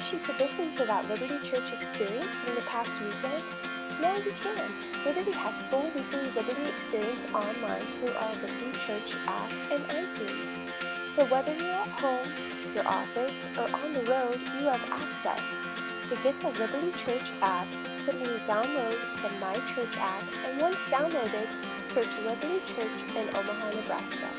wish you could listen to that Liberty Church experience from the past weekend? Now you can. Liberty has full weekly Liberty experience online through our Liberty Church app and iTunes. So whether you're at home, your office, or on the road, you have access. To get the Liberty Church app, simply download the My Church app, and once downloaded, search Liberty Church in Omaha, Nebraska.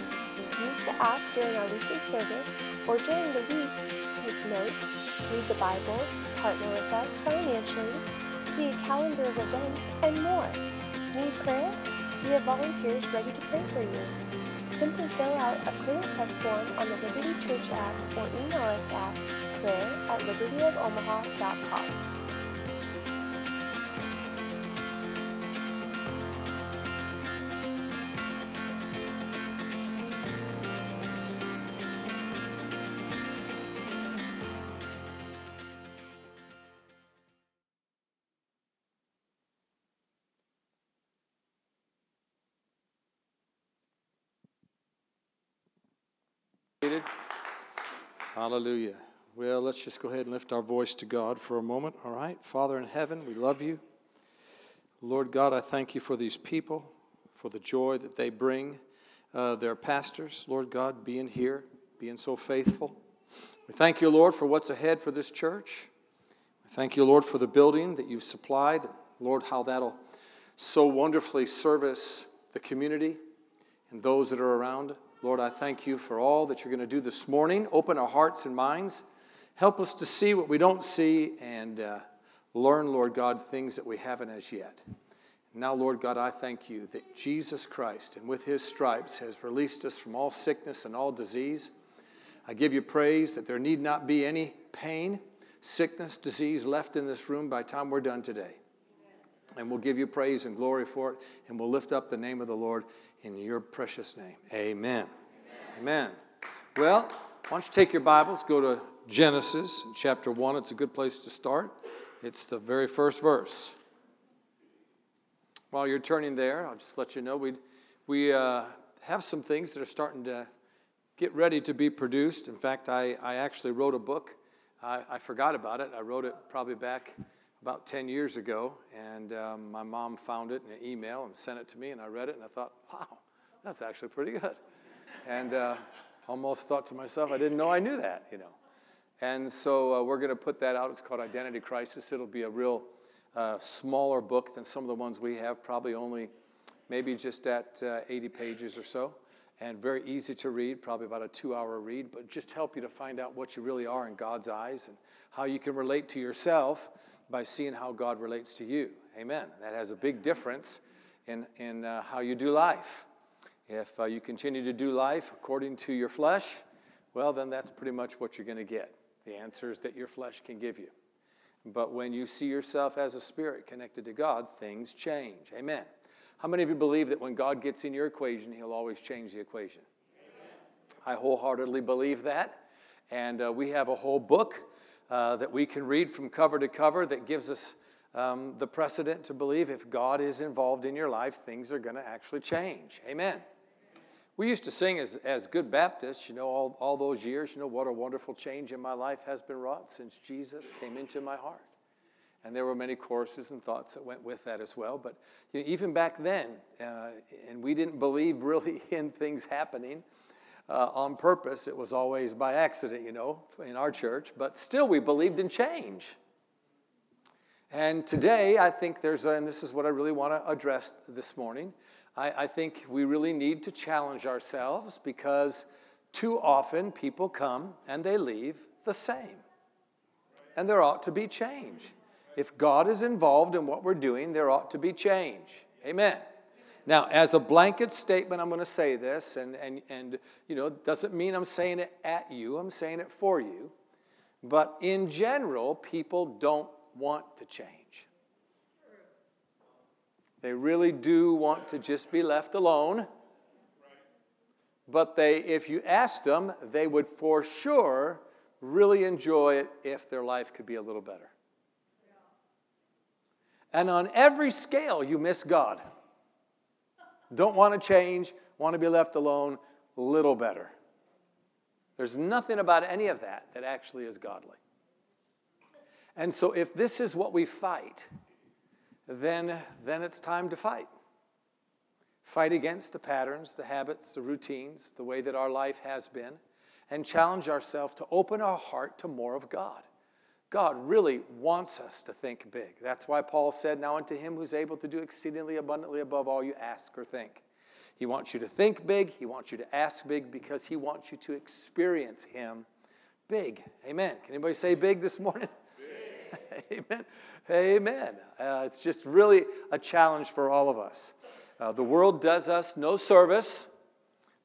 Use the app during our weekly service or during the week to take notes, read the Bible, partner with us financially, see a calendar of events, and more. Need prayer? We have volunteers ready to pray for you. Simply fill out a prayer request form on the Liberty Church app or email us at prayer at libertyofomaha.com. Hallelujah. Well, let's just go ahead and lift our voice to God for a moment, all right? Father in heaven, we love you. Lord God, I thank you for these people, for the joy that they bring. Uh, their pastors, Lord God, being here, being so faithful. We thank you, Lord, for what's ahead for this church. We thank you, Lord, for the building that you've supplied. Lord, how that'll so wonderfully service the community and those that are around. Lord, I thank you for all that you're going to do this morning. Open our hearts and minds. Help us to see what we don't see and uh, learn, Lord God, things that we haven't as yet. Now, Lord God, I thank you that Jesus Christ, and with his stripes, has released us from all sickness and all disease. I give you praise that there need not be any pain, sickness, disease left in this room by the time we're done today. And we'll give you praise and glory for it, and we'll lift up the name of the Lord in your precious name. Amen. Amen. Amen. Well, why don't you take your Bibles, go to Genesis chapter 1. It's a good place to start. It's the very first verse. While you're turning there, I'll just let you know we we uh, have some things that are starting to get ready to be produced. In fact, I, I actually wrote a book. I, I forgot about it. I wrote it probably back about 10 years ago, and um, my mom found it in an email and sent it to me, and I read it, and I thought, wow, that's actually pretty good. And uh, almost thought to myself, I didn't know I knew that, you know. And so uh, we're going to put that out. It's called Identity Crisis. It'll be a real uh, smaller book than some of the ones we have, probably only maybe just at uh, 80 pages or so, and very easy to read, probably about a two hour read, but just help you to find out what you really are in God's eyes and how you can relate to yourself by seeing how God relates to you. Amen. That has a big difference in, in uh, how you do life. If uh, you continue to do life according to your flesh, well, then that's pretty much what you're going to get the answers that your flesh can give you. But when you see yourself as a spirit connected to God, things change. Amen. How many of you believe that when God gets in your equation, He'll always change the equation? Amen. I wholeheartedly believe that. And uh, we have a whole book uh, that we can read from cover to cover that gives us um, the precedent to believe if God is involved in your life, things are going to actually change. Amen. We used to sing as, as good Baptists, you know, all, all those years, you know, what a wonderful change in my life has been wrought since Jesus came into my heart. And there were many courses and thoughts that went with that as well. But you know, even back then, uh, and we didn't believe really in things happening uh, on purpose. It was always by accident, you know, in our church, but still we believed in change. And today, I think there's, a, and this is what I really want to address this morning. I, I think we really need to challenge ourselves because too often people come and they leave the same. And there ought to be change. If God is involved in what we're doing, there ought to be change. Amen. Now, as a blanket statement, I'm going to say this, and, and, and you know, doesn't mean I'm saying it at you, I'm saying it for you. But in general, people don't want to change. They really do want to just be left alone. But they, if you asked them, they would for sure really enjoy it if their life could be a little better. And on every scale, you miss God. Don't want to change, want to be left alone, little better. There's nothing about any of that that actually is godly. And so, if this is what we fight, then, then it's time to fight. Fight against the patterns, the habits, the routines, the way that our life has been, and challenge ourselves to open our heart to more of God. God really wants us to think big. That's why Paul said, Now unto him who's able to do exceedingly abundantly above all you ask or think. He wants you to think big, he wants you to ask big because he wants you to experience him big. Amen. Can anybody say big this morning? Amen. Amen. Uh, it's just really a challenge for all of us. Uh, the world does us no service,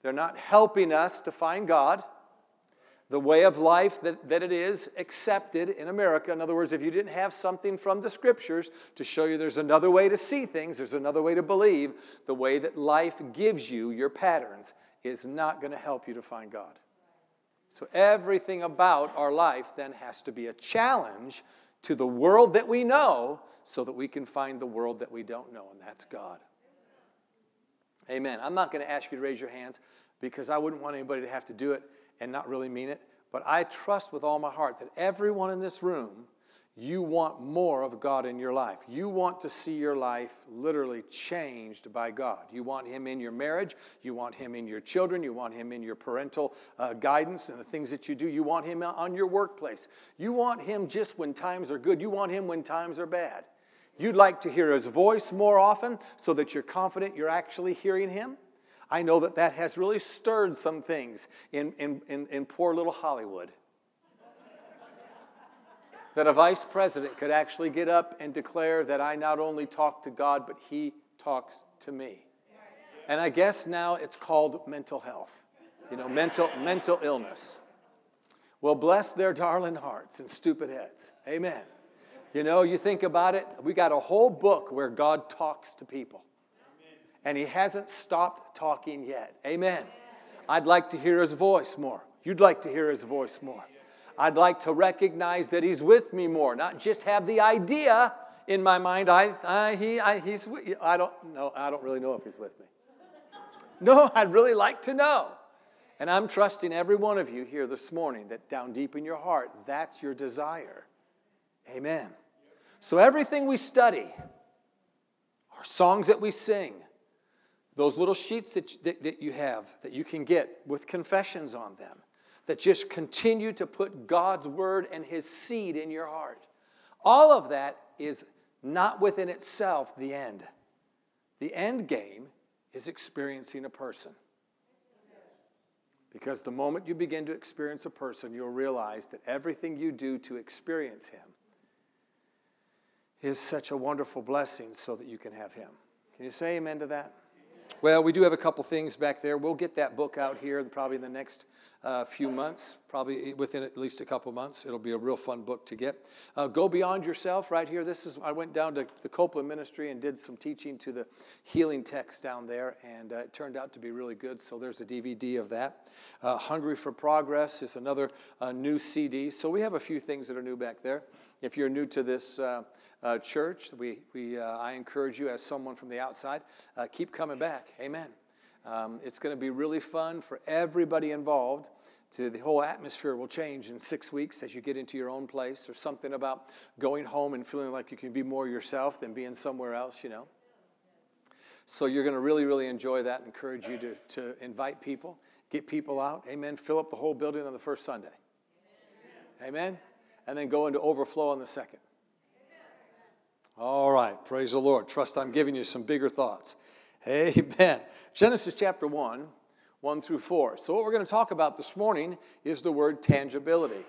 they're not helping us to find God. The way of life that, that it is accepted in America. In other words, if you didn't have something from the scriptures to show you there's another way to see things, there's another way to believe, the way that life gives you your patterns is not going to help you to find God. So everything about our life then has to be a challenge to the world that we know so that we can find the world that we don't know, and that's God. Amen. I'm not going to ask you to raise your hands because I wouldn't want anybody to have to do it and not really mean it. But I trust with all my heart that everyone in this room you want more of God in your life. You want to see your life literally changed by God. You want Him in your marriage. You want Him in your children. You want Him in your parental uh, guidance and the things that you do. You want Him on your workplace. You want Him just when times are good. You want Him when times are bad. You'd like to hear His voice more often so that you're confident you're actually hearing Him. I know that that has really stirred some things in, in, in, in poor little Hollywood that a vice president could actually get up and declare that I not only talk to God, but he talks to me. And I guess now it's called mental health, you know, mental, mental illness. Well, bless their darling hearts and stupid heads. Amen. You know, you think about it, we got a whole book where God talks to people. And he hasn't stopped talking yet. Amen. I'd like to hear his voice more. You'd like to hear his voice more. I'd like to recognize that He's with me more, not just have the idea in my mind. I, I, he, I, he's, I don't know. I don't really know if He's with me. No, I'd really like to know. And I'm trusting every one of you here this morning that down deep in your heart, that's your desire. Amen. So everything we study, our songs that we sing, those little sheets that, that, that you have that you can get with confessions on them, that just continue to put God's word and his seed in your heart. All of that is not within itself the end. The end game is experiencing a person. Because the moment you begin to experience a person, you'll realize that everything you do to experience him is such a wonderful blessing so that you can have him. Can you say amen to that? Well, we do have a couple things back there. We'll get that book out here probably in the next uh, few months, probably within at least a couple months. It'll be a real fun book to get. Uh, Go Beyond Yourself, right here. This is, I went down to the Copeland Ministry and did some teaching to the healing text down there, and uh, it turned out to be really good. So there's a DVD of that. Uh, Hungry for Progress is another uh, new CD. So we have a few things that are new back there. If you're new to this, uh, church. We, we, uh, I encourage you, as someone from the outside, uh, keep coming back. Amen. Um, it's going to be really fun for everybody involved. To the whole atmosphere will change in six weeks as you get into your own place. or something about going home and feeling like you can be more yourself than being somewhere else, you know. So you're going to really, really enjoy that. Encourage you to, to invite people, get people out. Amen. Fill up the whole building on the first Sunday. Amen. Amen. And then go into overflow on the second. All right, praise the Lord. Trust I'm giving you some bigger thoughts. Amen. Genesis chapter 1, 1 through 4. So, what we're going to talk about this morning is the word tangibility.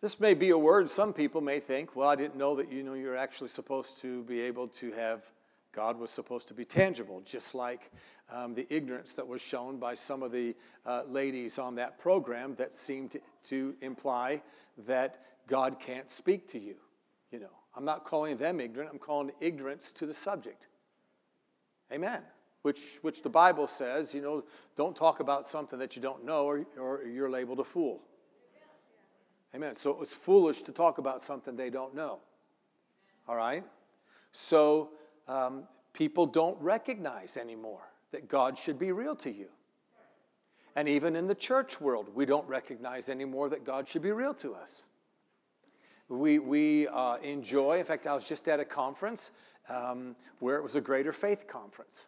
This may be a word some people may think, well, I didn't know that you know you're actually supposed to be able to have God was supposed to be tangible, just like um, the ignorance that was shown by some of the uh, ladies on that program that seemed to, to imply that God can't speak to you, you know. I'm not calling them ignorant, I'm calling ignorance to the subject. Amen. Which, which the Bible says, you know, don't talk about something that you don't know or, or you're labeled a fool. Amen. So it's foolish to talk about something they don't know. All right? So um, people don't recognize anymore that God should be real to you. And even in the church world, we don't recognize anymore that God should be real to us. We, we uh, enjoy. In fact, I was just at a conference um, where it was a greater faith conference.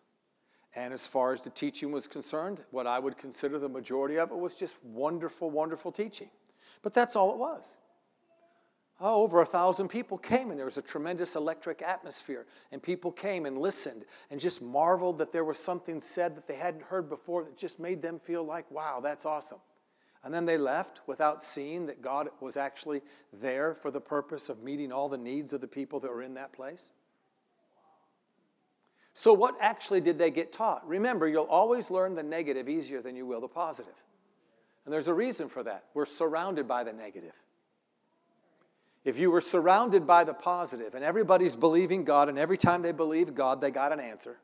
And as far as the teaching was concerned, what I would consider the majority of it was just wonderful, wonderful teaching. But that's all it was. Oh, over a thousand people came, and there was a tremendous electric atmosphere. And people came and listened and just marveled that there was something said that they hadn't heard before that just made them feel like, wow, that's awesome. And then they left without seeing that God was actually there for the purpose of meeting all the needs of the people that were in that place. So, what actually did they get taught? Remember, you'll always learn the negative easier than you will the positive. And there's a reason for that. We're surrounded by the negative. If you were surrounded by the positive and everybody's believing God, and every time they believed God, they got an answer.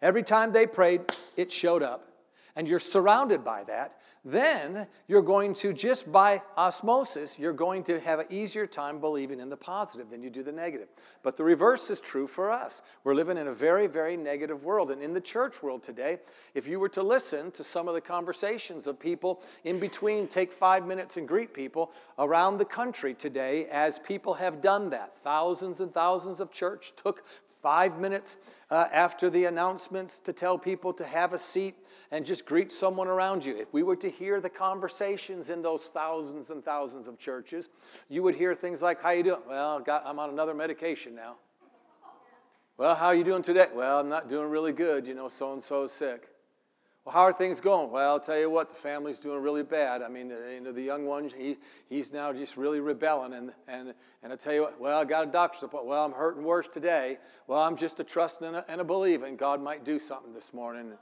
Every time they prayed, it showed up. And you're surrounded by that, then you're going to, just by osmosis, you're going to have an easier time believing in the positive than you do the negative. But the reverse is true for us. We're living in a very, very negative world. And in the church world today, if you were to listen to some of the conversations of people in between, take five minutes and greet people around the country today, as people have done that, thousands and thousands of church took five minutes uh, after the announcements to tell people to have a seat and just greet someone around you. If we were to hear the conversations in those thousands and thousands of churches, you would hear things like, "How you doing?" Well, I'm on another medication now. Well, how are you doing today? Well, I'm not doing really good. You know, so and so is sick. Well, how are things going? Well, I'll tell you what, the family's doing really bad. I mean, you know, the young one, he, he's now just really rebelling. And, and, and I tell you what, well, I got a doctor's appointment. Well, I'm hurting worse today. Well, I'm just a trusting and a, and a believing. God might do something this morning.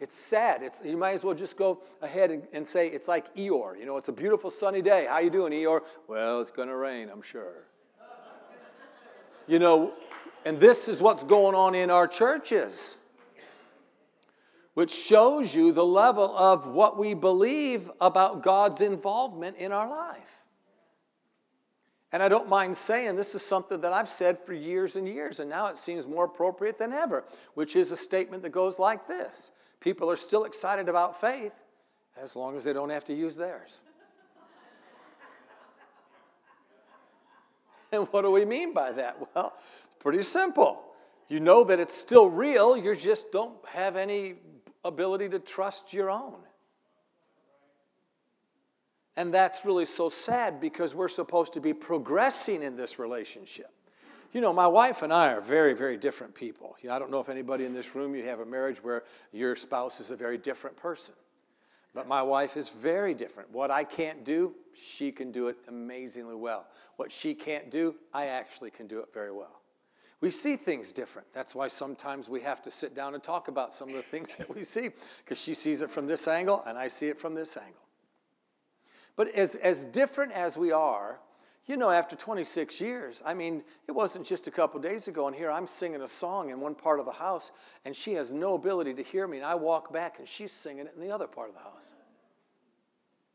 It's sad. It's, you might as well just go ahead and, and say it's like Eeyore. You know, it's a beautiful sunny day. How you doing, Eeyore? Well, it's going to rain, I'm sure. you know, and this is what's going on in our churches, which shows you the level of what we believe about God's involvement in our life. And I don't mind saying this is something that I've said for years and years, and now it seems more appropriate than ever, which is a statement that goes like this People are still excited about faith as long as they don't have to use theirs. and what do we mean by that? Well, pretty simple. You know that it's still real, you just don't have any ability to trust your own. And that's really so sad because we're supposed to be progressing in this relationship. You know, my wife and I are very, very different people. I don't know if anybody in this room, you have a marriage where your spouse is a very different person. But my wife is very different. What I can't do, she can do it amazingly well. What she can't do, I actually can do it very well. We see things different. That's why sometimes we have to sit down and talk about some of the things that we see, because she sees it from this angle and I see it from this angle. But as, as different as we are, you know, after 26 years, I mean, it wasn't just a couple days ago, and here I'm singing a song in one part of the house, and she has no ability to hear me, and I walk back, and she's singing it in the other part of the house.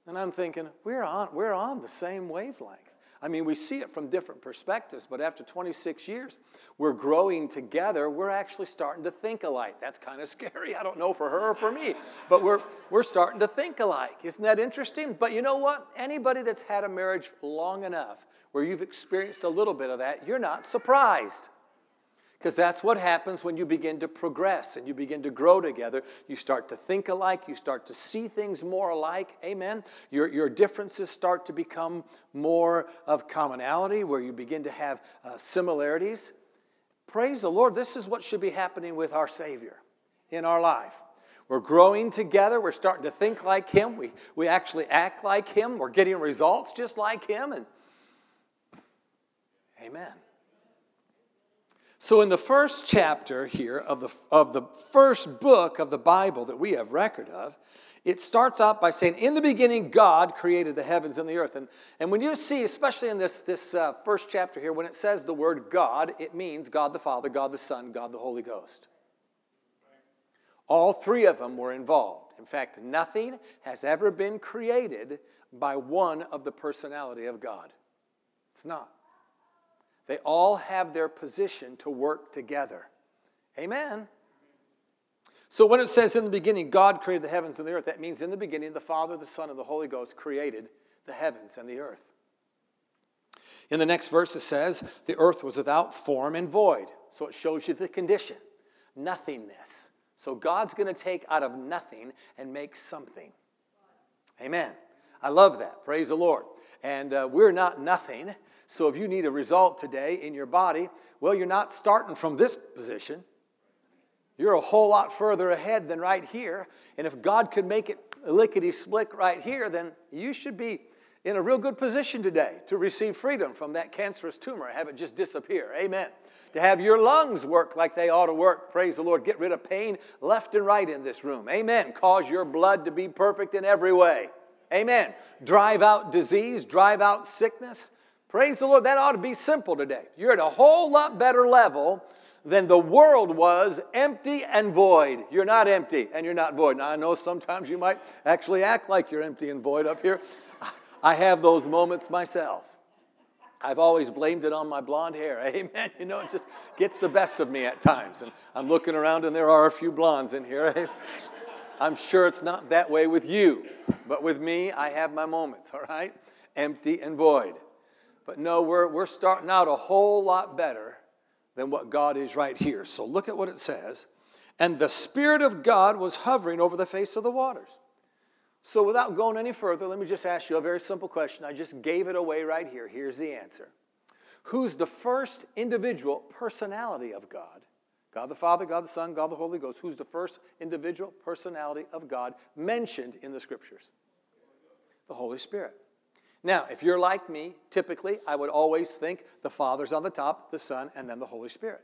And I'm thinking, we're on, we're on the same wavelength. I mean, we see it from different perspectives, but after 26 years, we're growing together. We're actually starting to think alike. That's kind of scary. I don't know for her or for me, but we're, we're starting to think alike. Isn't that interesting? But you know what? Anybody that's had a marriage long enough where you've experienced a little bit of that, you're not surprised. Because that's what happens when you begin to progress and you begin to grow together. You start to think alike, you start to see things more alike. Amen. Your, your differences start to become more of commonality, where you begin to have uh, similarities. Praise the Lord. This is what should be happening with our Savior in our life. We're growing together. We're starting to think like Him. We, we actually act like Him. We're getting results just like Him. And Amen. So, in the first chapter here of the, of the first book of the Bible that we have record of, it starts out by saying, In the beginning, God created the heavens and the earth. And, and when you see, especially in this, this uh, first chapter here, when it says the word God, it means God the Father, God the Son, God the Holy Ghost. All three of them were involved. In fact, nothing has ever been created by one of the personality of God. It's not. They all have their position to work together. Amen. So when it says in the beginning, God created the heavens and the earth, that means in the beginning, the Father, the Son, and the Holy Ghost created the heavens and the earth. In the next verse, it says, The earth was without form and void. So it shows you the condition nothingness. So God's going to take out of nothing and make something. Amen. I love that. Praise the Lord. And uh, we're not nothing. So if you need a result today in your body, well, you're not starting from this position. You're a whole lot further ahead than right here. And if God could make it lickety split right here, then you should be in a real good position today to receive freedom from that cancerous tumor, have it just disappear. Amen. To have your lungs work like they ought to work. Praise the Lord. Get rid of pain left and right in this room. Amen. Cause your blood to be perfect in every way. Amen. Drive out disease, drive out sickness. Praise the Lord. That ought to be simple today. You're at a whole lot better level than the world was empty and void. You're not empty and you're not void. Now, I know sometimes you might actually act like you're empty and void up here. I have those moments myself. I've always blamed it on my blonde hair. Amen. You know, it just gets the best of me at times. And I'm looking around and there are a few blondes in here. I'm sure it's not that way with you. But with me, I have my moments, all right? Empty and void. But no, we're, we're starting out a whole lot better than what God is right here. So look at what it says. And the Spirit of God was hovering over the face of the waters. So, without going any further, let me just ask you a very simple question. I just gave it away right here. Here's the answer Who's the first individual personality of God? God the Father, God the Son, God the Holy Ghost. Who's the first individual personality of God mentioned in the scriptures? The Holy Spirit. Now, if you're like me, typically I would always think the Father's on the top, the Son, and then the Holy Spirit.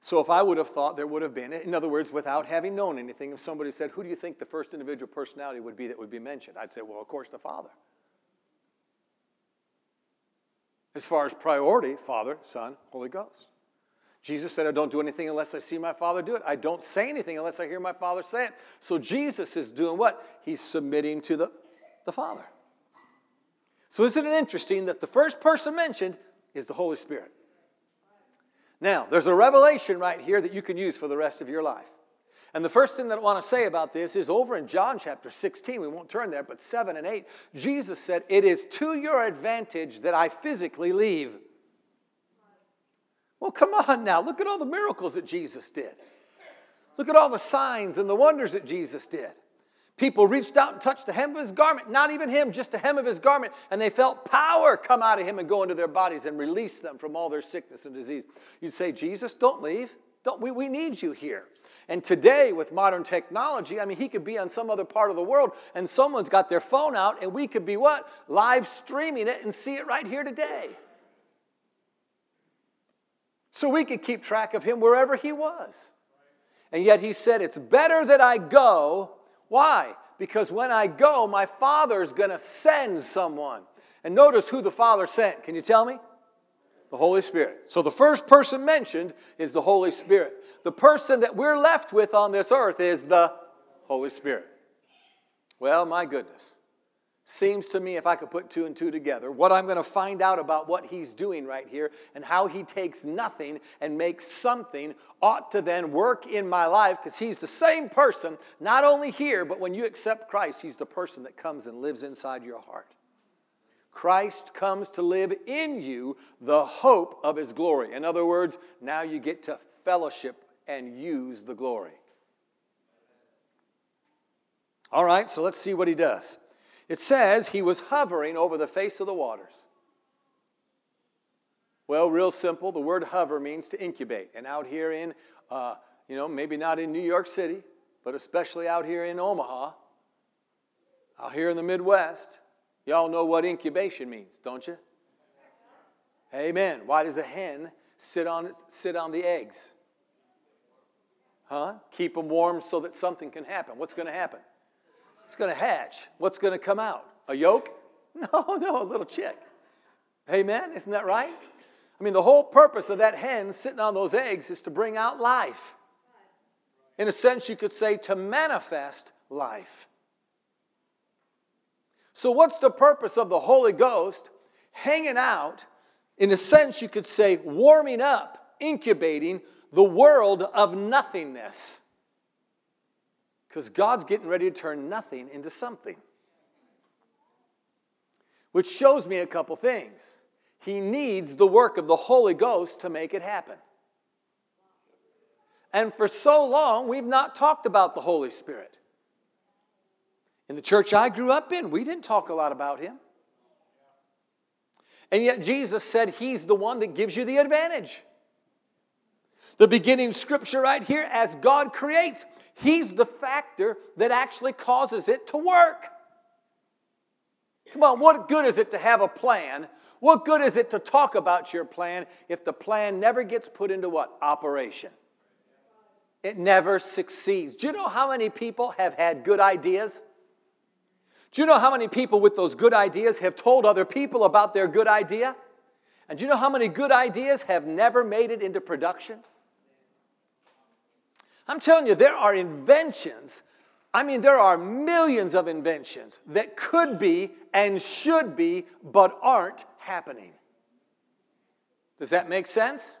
So if I would have thought there would have been, in other words, without having known anything, if somebody said, Who do you think the first individual personality would be that would be mentioned? I'd say, Well, of course, the Father. As far as priority, Father, Son, Holy Ghost. Jesus said, I don't do anything unless I see my Father do it. I don't say anything unless I hear my Father say it. So Jesus is doing what? He's submitting to the, the Father. So isn't it interesting that the first person mentioned is the Holy Spirit? Now, there's a revelation right here that you can use for the rest of your life. And the first thing that I want to say about this is over in John chapter 16, we won't turn there, but 7 and 8, Jesus said, It is to your advantage that I physically leave. Well, come on now. Look at all the miracles that Jesus did. Look at all the signs and the wonders that Jesus did. People reached out and touched the hem of his garment, not even him, just the hem of his garment, and they felt power come out of him and go into their bodies and release them from all their sickness and disease. You'd say, Jesus, don't leave. Don't, we, we need you here. And today, with modern technology, I mean, he could be on some other part of the world and someone's got their phone out and we could be what? Live streaming it and see it right here today. So we could keep track of him wherever he was. And yet he said, It's better that I go why? Because when I go, my Father's going to send someone. And notice who the Father sent. Can you tell me? The Holy Spirit. So the first person mentioned is the Holy Spirit. The person that we're left with on this earth is the Holy Spirit. Well, my goodness seems to me, if I could put two and two together, what I'm going to find out about what he's doing right here and how he takes nothing and makes something ought to then work in my life because he's the same person, not only here, but when you accept Christ, he's the person that comes and lives inside your heart. Christ comes to live in you the hope of his glory. In other words, now you get to fellowship and use the glory. All right, so let's see what he does. It says he was hovering over the face of the waters. Well, real simple. The word hover means to incubate. And out here in, uh, you know, maybe not in New York City, but especially out here in Omaha, out here in the Midwest, y'all know what incubation means, don't you? Amen. Why does a hen sit on, sit on the eggs? Huh? Keep them warm so that something can happen. What's going to happen? It's going to hatch. What's going to come out? A yolk? No, no, a little chick. Amen? Isn't that right? I mean, the whole purpose of that hen sitting on those eggs is to bring out life. In a sense, you could say to manifest life. So, what's the purpose of the Holy Ghost hanging out? In a sense, you could say warming up, incubating the world of nothingness. Because God's getting ready to turn nothing into something. which shows me a couple things. He needs the work of the Holy Ghost to make it happen. And for so long, we've not talked about the Holy Spirit. In the church I grew up in, we didn't talk a lot about him. And yet Jesus said he's the one that gives you the advantage. The beginning scripture right here as God creates, he's the factor that actually causes it to work. Come on, what good is it to have a plan? What good is it to talk about your plan if the plan never gets put into what? Operation. It never succeeds. Do you know how many people have had good ideas? Do you know how many people with those good ideas have told other people about their good idea? And do you know how many good ideas have never made it into production? I'm telling you, there are inventions. I mean, there are millions of inventions that could be and should be, but aren't happening. Does that make sense?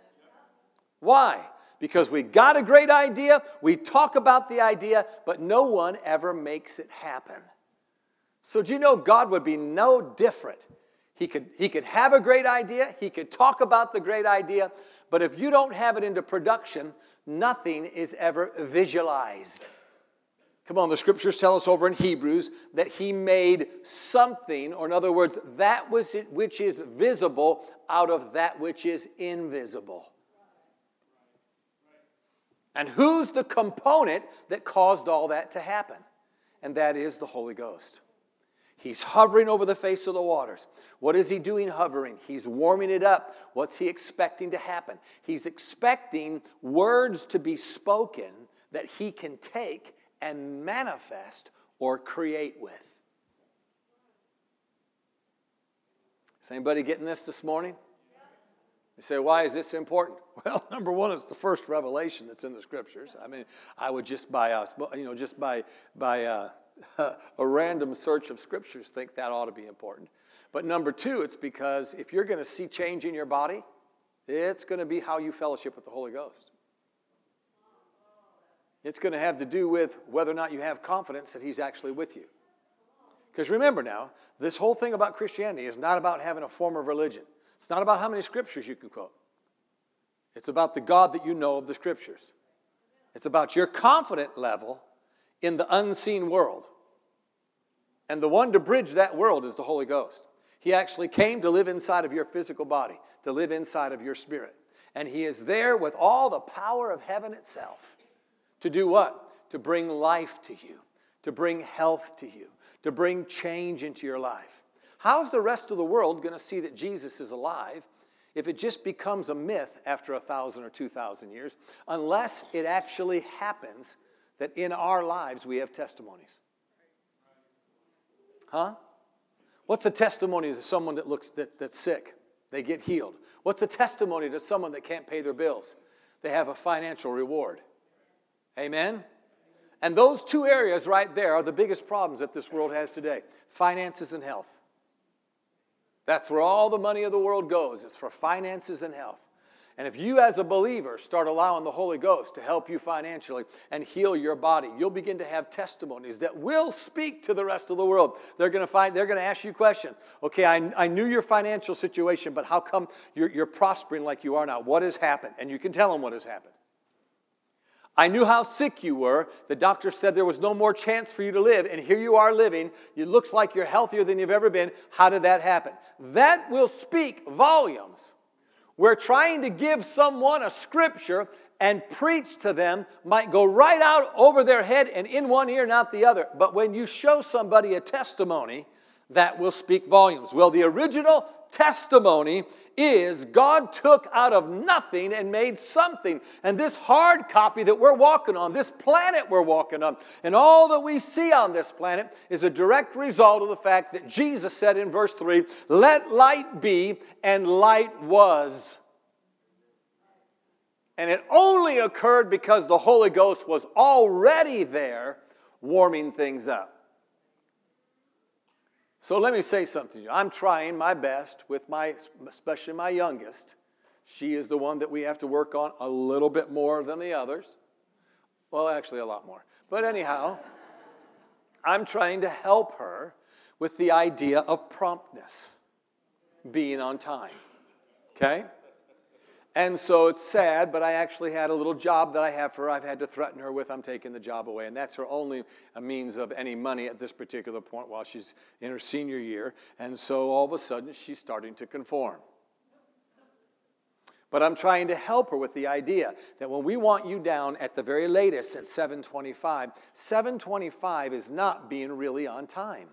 Why? Because we got a great idea, we talk about the idea, but no one ever makes it happen. So, do you know God would be no different? He could, he could have a great idea, he could talk about the great idea, but if you don't have it into production, nothing is ever visualized. Come on, the scriptures tell us over in Hebrews that he made something, or in other words, that which is visible out of that which is invisible. And who's the component that caused all that to happen? And that is the Holy Ghost. He's hovering over the face of the waters. What is he doing hovering? He's warming it up. What's he expecting to happen? He's expecting words to be spoken that he can take and manifest or create with. Is anybody getting this this morning? You say, why is this important? Well, number one, it's the first revelation that's in the scriptures. I mean, I would just by us, you know, just by by uh, a random search of scriptures think that ought to be important. But number two, it's because if you're going to see change in your body, it's going to be how you fellowship with the Holy Ghost. It's going to have to do with whether or not you have confidence that He's actually with you. Because remember now, this whole thing about Christianity is not about having a form of religion. It's not about how many scriptures you can quote. It's about the God that you know of the scriptures. It's about your confident level in the unseen world. And the one to bridge that world is the Holy Ghost. He actually came to live inside of your physical body, to live inside of your spirit. And He is there with all the power of heaven itself. To do what? To bring life to you, to bring health to you, to bring change into your life. How's the rest of the world going to see that Jesus is alive if it just becomes a myth after a thousand or two thousand years, unless it actually happens that in our lives we have testimonies? Huh? What's a testimony to someone that looks that, that's sick? They get healed. What's a testimony to someone that can't pay their bills? They have a financial reward. Amen? And those two areas right there are the biggest problems that this world has today finances and health. That's where all the money of the world goes, it's for finances and health. And if you, as a believer, start allowing the Holy Ghost to help you financially and heal your body, you'll begin to have testimonies that will speak to the rest of the world. They're going to find, they're going to ask you a question. Okay, I, I knew your financial situation, but how come you're, you're prospering like you are now? What has happened? And you can tell them what has happened. I knew how sick you were. The doctor said there was no more chance for you to live, and here you are living. It looks like you're healthier than you've ever been. How did that happen? That will speak volumes. We're trying to give someone a scripture and preach to them might go right out over their head and in one ear, not the other. But when you show somebody a testimony, that will speak volumes. Well, the original testimony is God took out of nothing and made something. And this hard copy that we're walking on, this planet we're walking on, and all that we see on this planet is a direct result of the fact that Jesus said in verse 3 Let light be, and light was. And it only occurred because the Holy Ghost was already there warming things up. So let me say something to you. I'm trying my best with my, especially my youngest. She is the one that we have to work on a little bit more than the others. Well, actually, a lot more. But anyhow, I'm trying to help her with the idea of promptness, being on time. Okay? And so it's sad, but I actually had a little job that I have for her. I've had to threaten her with, I'm taking the job away. And that's her only uh, means of any money at this particular point while she's in her senior year. And so all of a sudden, she's starting to conform. But I'm trying to help her with the idea that when we want you down at the very latest at 725, 725 is not being really on time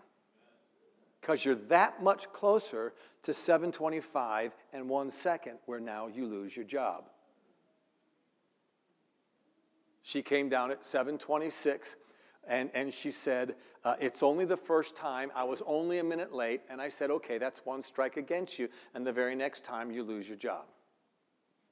because you're that much closer to 725 and one second where now you lose your job. She came down at 726 and, and she said, uh, It's only the first time. I was only a minute late. And I said, Okay, that's one strike against you. And the very next time you lose your job.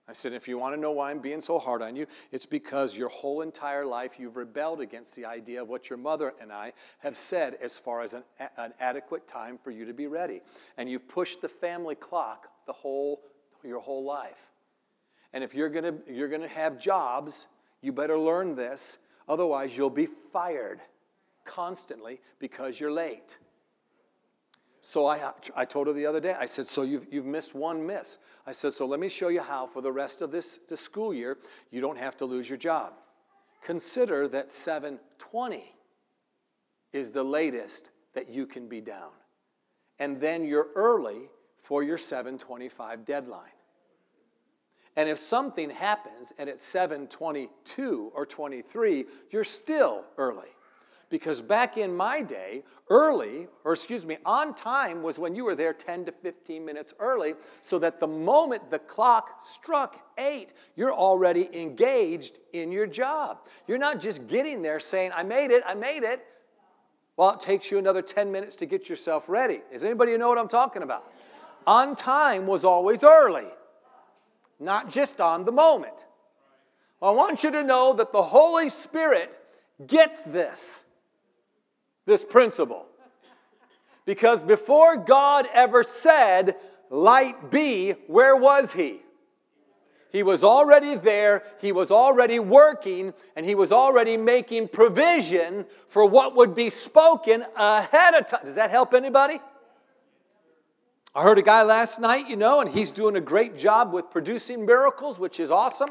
I said, if you want to know why I'm being so hard on you, it's because your whole entire life you've rebelled against the idea of what your mother and I have said as far as an, an adequate time for you to be ready. And you've pushed the family clock the whole, your whole life. And if you're going to, you're to have jobs, you better learn this. Otherwise, you'll be fired constantly because you're late. So I, I told her the other day, I said, So you've, you've missed one miss. I said, So let me show you how for the rest of this, this school year you don't have to lose your job. Consider that 720 is the latest that you can be down. And then you're early for your 725 deadline. And if something happens and it's 722 or 23, you're still early. Because back in my day, early, or excuse me, on time was when you were there 10 to 15 minutes early, so that the moment the clock struck eight, you're already engaged in your job. You're not just getting there saying, I made it, I made it. Well, it takes you another 10 minutes to get yourself ready. Does anybody know what I'm talking about? On time was always early, not just on the moment. I want you to know that the Holy Spirit gets this this principle. Because before God ever said, light be, where was he? He was already there, he was already working, and he was already making provision for what would be spoken ahead of time. Does that help anybody? I heard a guy last night, you know, and he's doing a great job with producing miracles, which is awesome.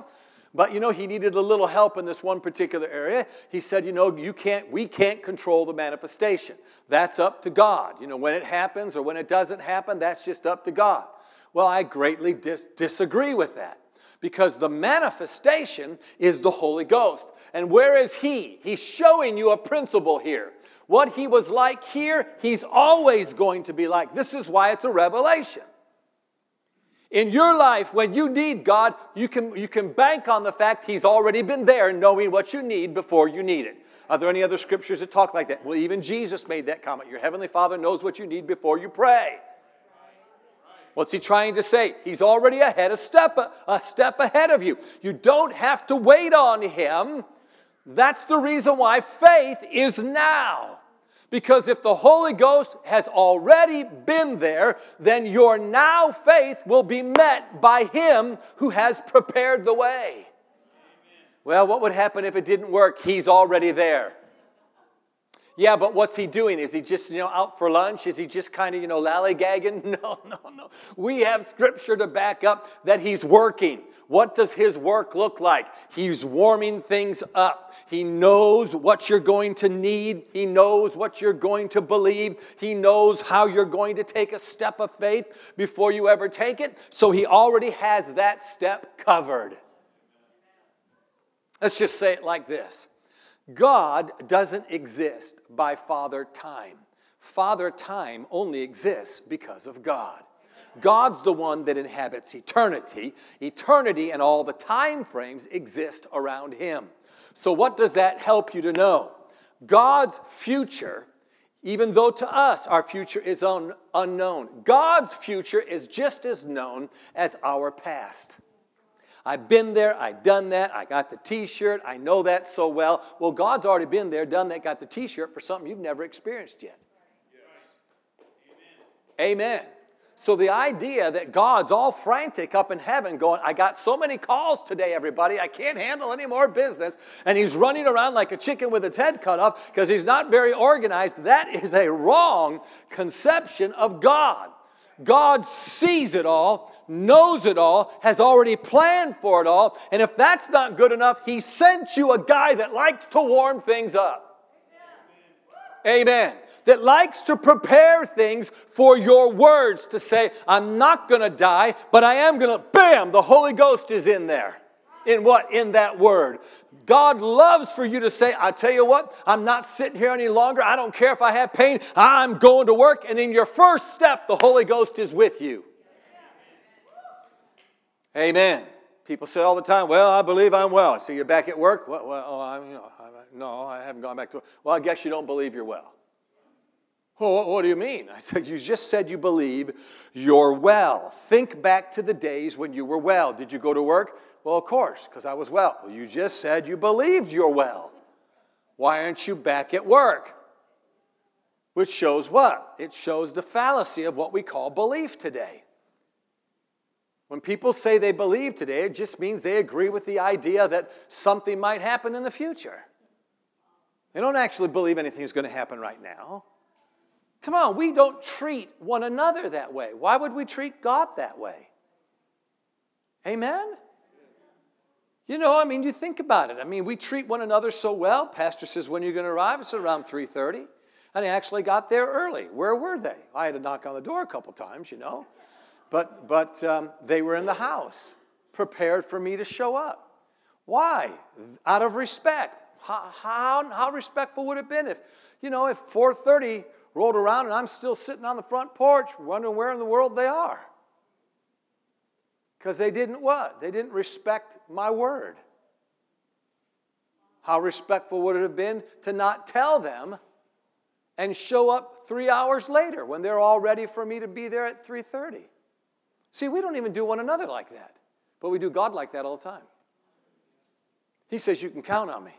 But you know, he needed a little help in this one particular area. He said, you know, you can't, we can't control the manifestation. That's up to God. You know, when it happens or when it doesn't happen, that's just up to God. Well, I greatly dis- disagree with that because the manifestation is the Holy Ghost. And where is He? He's showing you a principle here. What He was like here, He's always going to be like. This is why it's a revelation. In your life, when you need God, you can, you can bank on the fact He's already been there, knowing what you need before you need it. Are there any other scriptures that talk like that? Well, even Jesus made that comment. Your Heavenly Father knows what you need before you pray. What's he trying to say? He's already ahead, a step, a step ahead of you. You don't have to wait on him. That's the reason why faith is now. Because if the Holy Ghost has already been there, then your now faith will be met by Him who has prepared the way. Well, what would happen if it didn't work? He's already there. Yeah, but what's he doing? Is he just, you know, out for lunch? Is he just kind of, you know, lallygagging? No, no, no. We have scripture to back up that he's working. What does his work look like? He's warming things up. He knows what you're going to need. He knows what you're going to believe. He knows how you're going to take a step of faith before you ever take it. So he already has that step covered. Let's just say it like this God doesn't exist by Father Time. Father Time only exists because of God. God's the one that inhabits eternity. Eternity and all the time frames exist around him. So, what does that help you to know? God's future, even though to us our future is un- unknown, God's future is just as known as our past. I've been there, I've done that, I got the t shirt, I know that so well. Well, God's already been there, done that, got the t shirt for something you've never experienced yet. Yes. Amen. Amen. So the idea that God's all frantic up in heaven going, I got so many calls today, everybody, I can't handle any more business, and he's running around like a chicken with its head cut off because he's not very organized, that is a wrong conception of God. God sees it all, knows it all, has already planned for it all, and if that's not good enough, he sent you a guy that likes to warm things up. Amen. Amen that likes to prepare things for your words to say, I'm not to die, but I am to, bam, the Holy Ghost is in there. In what? In that word. God loves for you to say, I tell you what, I'm not sitting here any longer. I don't care if I have pain. I'm going to work. And in your first step, the Holy Ghost is with you. Amen. People say all the time, Well, I believe I'm well. So you're back at work? Well, well oh, I'm, you know, I, uh, no, I haven't gone back to work. Well, I guess you don't believe you're well. Well, what do you mean? I said, You just said you believe you're well. Think back to the days when you were well. Did you go to work? Well, of course, because I was well. well. You just said you believed you're well. Why aren't you back at work? Which shows what? It shows the fallacy of what we call belief today. When people say they believe today, it just means they agree with the idea that something might happen in the future. They don't actually believe anything's going to happen right now. Come on, we don't treat one another that way. Why would we treat God that way? Amen? You know, I mean, you think about it. I mean, we treat one another so well. Pastor says, when are you going to arrive? It's around 3.30. And I actually got there early. Where were they? I had to knock on the door a couple times, you know. But, but um, they were in the house, prepared for me to show up. Why? Out of respect. How, how, how respectful would it have been if, you know, if 4.30 rolled around and I'm still sitting on the front porch wondering where in the world they are. Because they didn't what? They didn't respect my word. How respectful would it have been to not tell them and show up three hours later when they're all ready for me to be there at 3.30? See, we don't even do one another like that, but we do God like that all the time. He says, You can count on me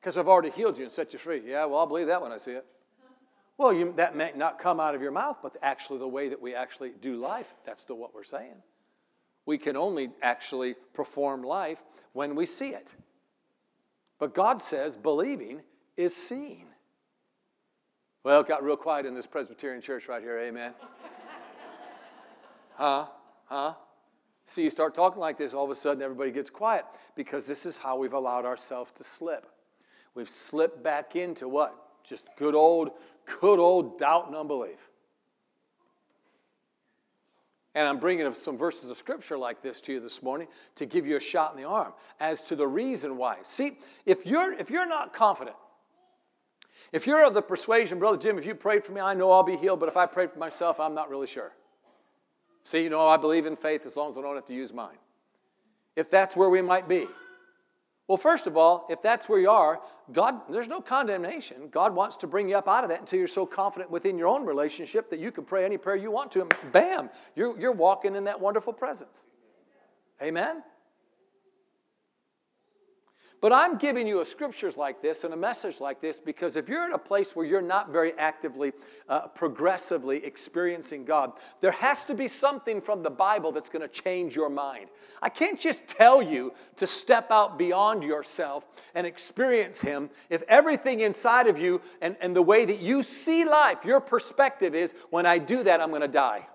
because I've already healed you and set you free. Yeah, well, I'll believe that when I see it. Well, you, that may not come out of your mouth, but actually the way that we actually do life, that's still what we're saying. We can only actually perform life when we see it. But God says believing is seeing. Well, it got real quiet in this Presbyterian church right here, amen. huh? Huh? See, you start talking like this, all of a sudden everybody gets quiet because this is how we've allowed ourselves to slip. We've slipped back into what? Just good old Good old doubt and unbelief. And I'm bringing some verses of scripture like this to you this morning to give you a shot in the arm as to the reason why. See, if you're, if you're not confident, if you're of the persuasion, Brother Jim, if you prayed for me, I know I'll be healed, but if I pray for myself, I'm not really sure. See, you know, I believe in faith as long as I don't have to use mine. If that's where we might be, well, first of all, if that's where you are, God, there's no condemnation. God wants to bring you up out of that until you're so confident within your own relationship that you can pray any prayer you want to, and bam, you're, you're walking in that wonderful presence. Amen? But I'm giving you a scriptures like this and a message like this because if you're in a place where you're not very actively, uh, progressively experiencing God, there has to be something from the Bible that's going to change your mind. I can't just tell you to step out beyond yourself and experience Him if everything inside of you and, and the way that you see life, your perspective is when I do that, I'm going to die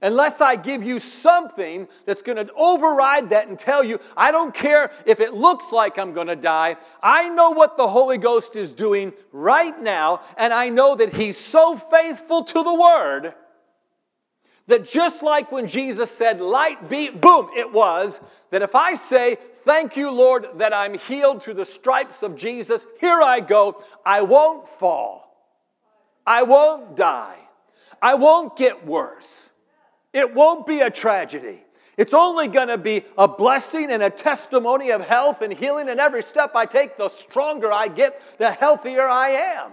unless I give you something that's going to override that and tell you, I don't care if it looks like I'm going to die. I know what the Holy Ghost is doing right now, and I know that He's so faithful to the Word that just like when Jesus said, Light be, boom, it was, that if I say, Thank you, Lord, that I'm healed through the stripes of Jesus, here I go, I won't fall. I won't die. I won't get worse. It won't be a tragedy. It's only going to be a blessing and a testimony of health and healing. And every step I take, the stronger I get, the healthier I am.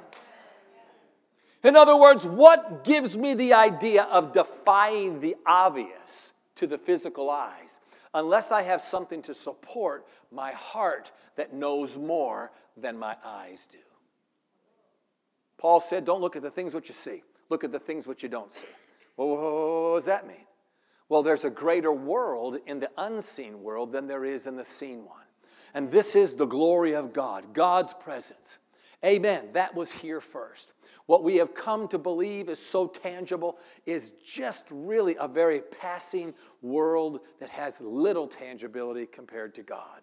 In other words, what gives me the idea of defying the obvious to the physical eyes? Unless I have something to support my heart that knows more than my eyes do. Paul said, Don't look at the things which you see, look at the things which you don't see. What does that mean? Well, there's a greater world in the unseen world than there is in the seen one. And this is the glory of God, God's presence. Amen. That was here first. What we have come to believe is so tangible is just really a very passing world that has little tangibility compared to God.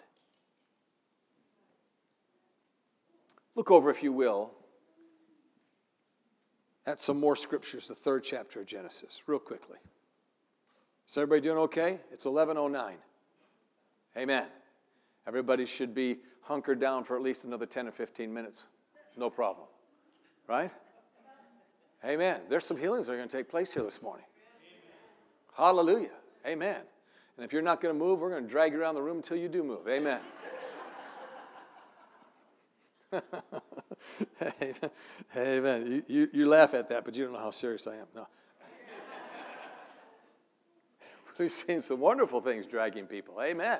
Look over, if you will, at some more scriptures, the third chapter of Genesis, real quickly. Is everybody doing okay? It's 1109. Amen. Everybody should be hunkered down for at least another 10 or 15 minutes. No problem. Right? Amen. There's some healings that are going to take place here this morning. Hallelujah. Amen. And if you're not going to move, we're going to drag you around the room until you do move. Amen. Amen. You, you, you laugh at that, but you don't know how serious I am. No. We've seen some wonderful things dragging people. Amen.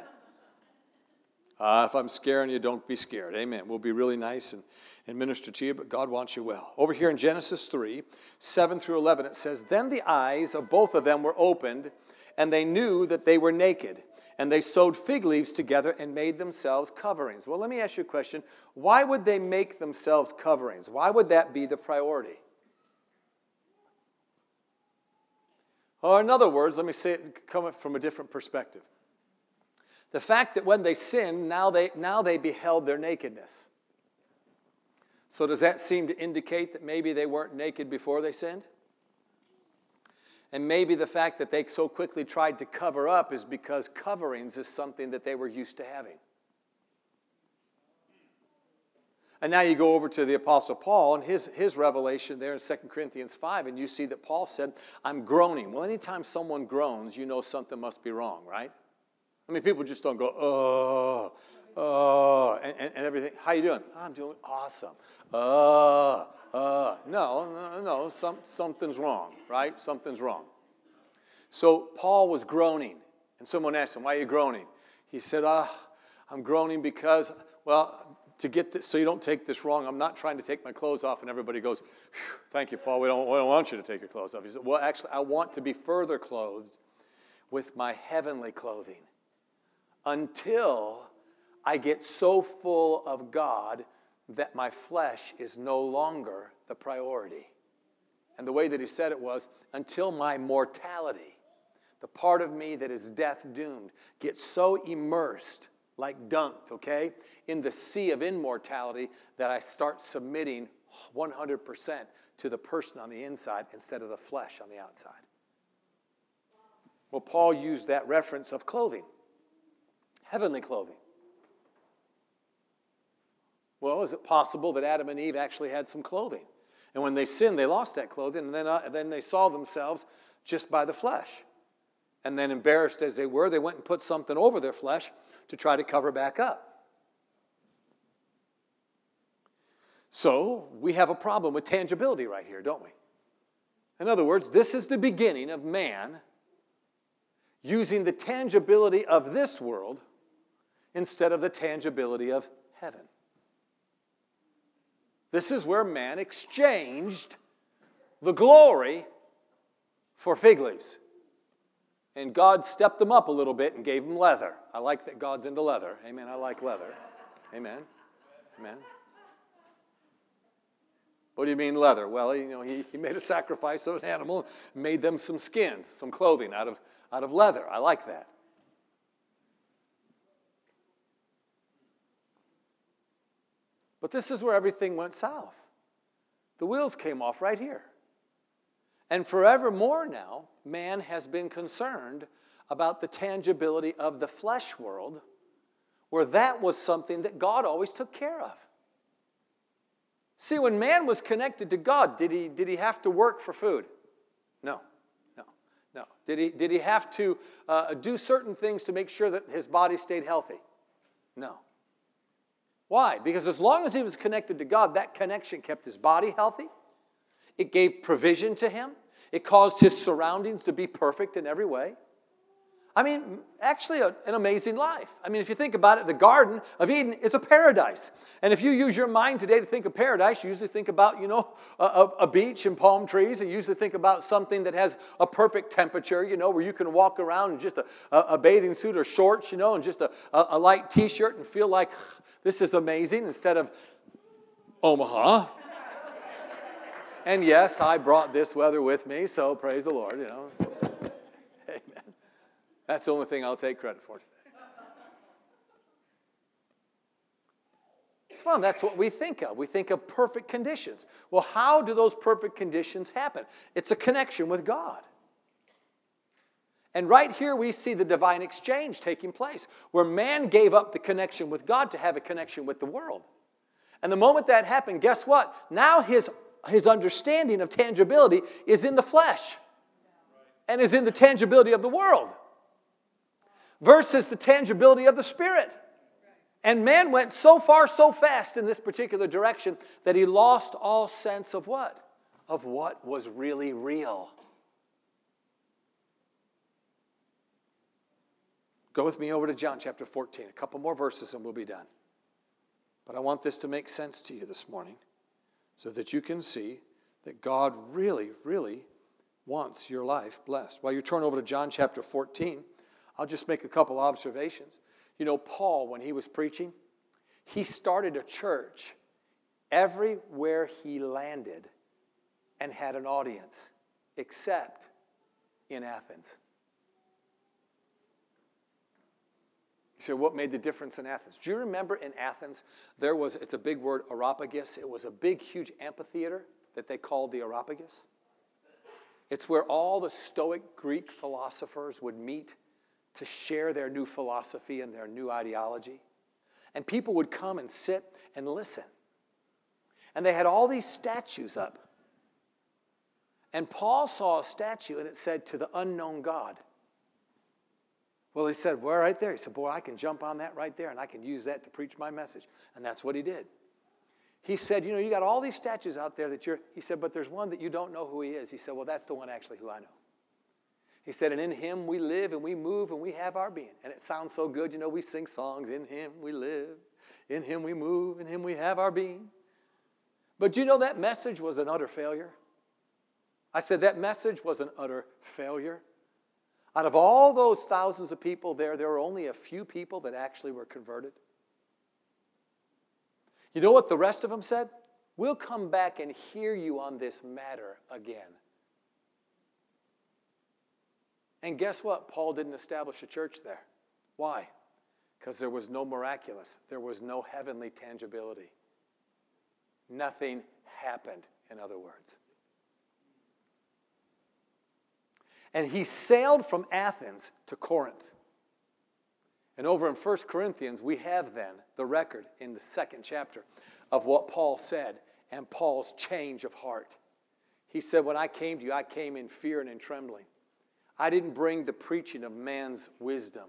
Uh, if I'm scaring you, don't be scared. Amen. We'll be really nice and, and minister to you, but God wants you well. Over here in Genesis 3, 7 through 11, it says, Then the eyes of both of them were opened, and they knew that they were naked. And they sewed fig leaves together and made themselves coverings. Well, let me ask you a question. Why would they make themselves coverings? Why would that be the priority? Or, in other words, let me say it coming from a different perspective. The fact that when they sinned, now they, now they beheld their nakedness. So, does that seem to indicate that maybe they weren't naked before they sinned? And maybe the fact that they so quickly tried to cover up is because coverings is something that they were used to having. And now you go over to the Apostle Paul and his, his revelation there in 2 Corinthians 5, and you see that Paul said, I'm groaning. Well, anytime someone groans, you know something must be wrong, right? I mean, people just don't go, oh, oh, and, and, and everything. How you doing? I'm doing awesome. Uh, uh. No, no, no, some, something's wrong, right? Something's wrong. So Paul was groaning, and someone asked him, why are you groaning? He said, ah, I'm groaning because, well, to get this, so you don't take this wrong, I'm not trying to take my clothes off, and everybody goes, thank you, Paul, we don't, we don't want you to take your clothes off. He said, well, actually, I want to be further clothed with my heavenly clothing until I get so full of God that my flesh is no longer the priority. And the way that he said it was until my mortality, the part of me that is death doomed, gets so immersed, like dunked, okay, in the sea of immortality that I start submitting 100% to the person on the inside instead of the flesh on the outside. Well, Paul used that reference of clothing heavenly clothing. Well, is it possible that Adam and Eve actually had some clothing? And when they sinned, they lost that clothing, and then, uh, then they saw themselves just by the flesh. And then, embarrassed as they were, they went and put something over their flesh to try to cover back up. So, we have a problem with tangibility right here, don't we? In other words, this is the beginning of man using the tangibility of this world instead of the tangibility of heaven. This is where man exchanged the glory for fig leaves. And God stepped them up a little bit and gave them leather. I like that God's into leather. Amen. I like leather. Amen. Amen. What do you mean leather? Well, you know, he, he made a sacrifice of an animal, made them some skins, some clothing out of, out of leather. I like that. But this is where everything went south. The wheels came off right here. And forevermore now, man has been concerned about the tangibility of the flesh world, where that was something that God always took care of. See, when man was connected to God, did he, did he have to work for food? No, no, no. Did he, did he have to uh, do certain things to make sure that his body stayed healthy? No. Why? Because as long as he was connected to God, that connection kept his body healthy. It gave provision to him. It caused his surroundings to be perfect in every way. I mean, actually, a, an amazing life. I mean, if you think about it, the Garden of Eden is a paradise. And if you use your mind today to think of paradise, you usually think about, you know, a, a beach and palm trees. You usually think about something that has a perfect temperature, you know, where you can walk around in just a, a bathing suit or shorts, you know, and just a, a light t shirt and feel like this is amazing instead of Omaha. and yes, I brought this weather with me, so praise the Lord, you know. Amen. That's the only thing I'll take credit for today. On, that's what we think of. We think of perfect conditions. Well, how do those perfect conditions happen? It's a connection with God. And right here we see the divine exchange taking place, where man gave up the connection with God to have a connection with the world. And the moment that happened, guess what? Now his, his understanding of tangibility is in the flesh and is in the tangibility of the world versus the tangibility of the Spirit. And man went so far, so fast in this particular direction that he lost all sense of what? Of what was really real. Go with me over to John chapter 14, a couple more verses and we'll be done. But I want this to make sense to you this morning so that you can see that God really, really wants your life blessed. While you turn over to John chapter 14, I'll just make a couple observations. You know, Paul, when he was preaching, he started a church everywhere he landed and had an audience, except in Athens. You say, what made the difference in Athens? Do you remember in Athens, there was, it's a big word, Areopagus. It was a big, huge amphitheater that they called the Areopagus. It's where all the Stoic Greek philosophers would meet to share their new philosophy and their new ideology. And people would come and sit and listen. And they had all these statues up. And Paul saw a statue and it said, To the unknown God. Well, he said, Well, right there. He said, Boy, I can jump on that right there and I can use that to preach my message. And that's what he did. He said, You know, you got all these statues out there that you're, he said, but there's one that you don't know who he is. He said, Well, that's the one actually who I know. He said, and in him we live and we move and we have our being. And it sounds so good. You know, we sing songs, in him we live, in him we move, in him we have our being. But you know that message was an utter failure? I said that message was an utter failure. Out of all those thousands of people there, there were only a few people that actually were converted. You know what the rest of them said? We'll come back and hear you on this matter again. And guess what? Paul didn't establish a church there. Why? Because there was no miraculous, there was no heavenly tangibility. Nothing happened, in other words. And he sailed from Athens to Corinth. And over in 1 Corinthians, we have then the record in the second chapter of what Paul said and Paul's change of heart. He said, When I came to you, I came in fear and in trembling. I didn't bring the preaching of man's wisdom,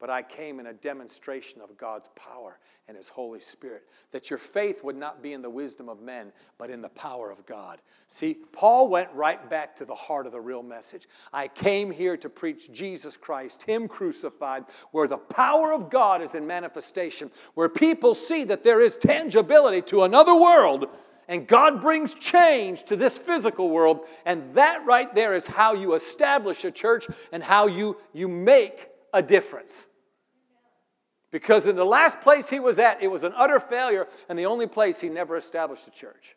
but I came in a demonstration of God's power and His Holy Spirit. That your faith would not be in the wisdom of men, but in the power of God. See, Paul went right back to the heart of the real message. I came here to preach Jesus Christ, Him crucified, where the power of God is in manifestation, where people see that there is tangibility to another world and God brings change to this physical world. And that right there is how you establish a church and how you, you make a difference. Because in the last place he was at, it was an utter failure, and the only place he never established a church.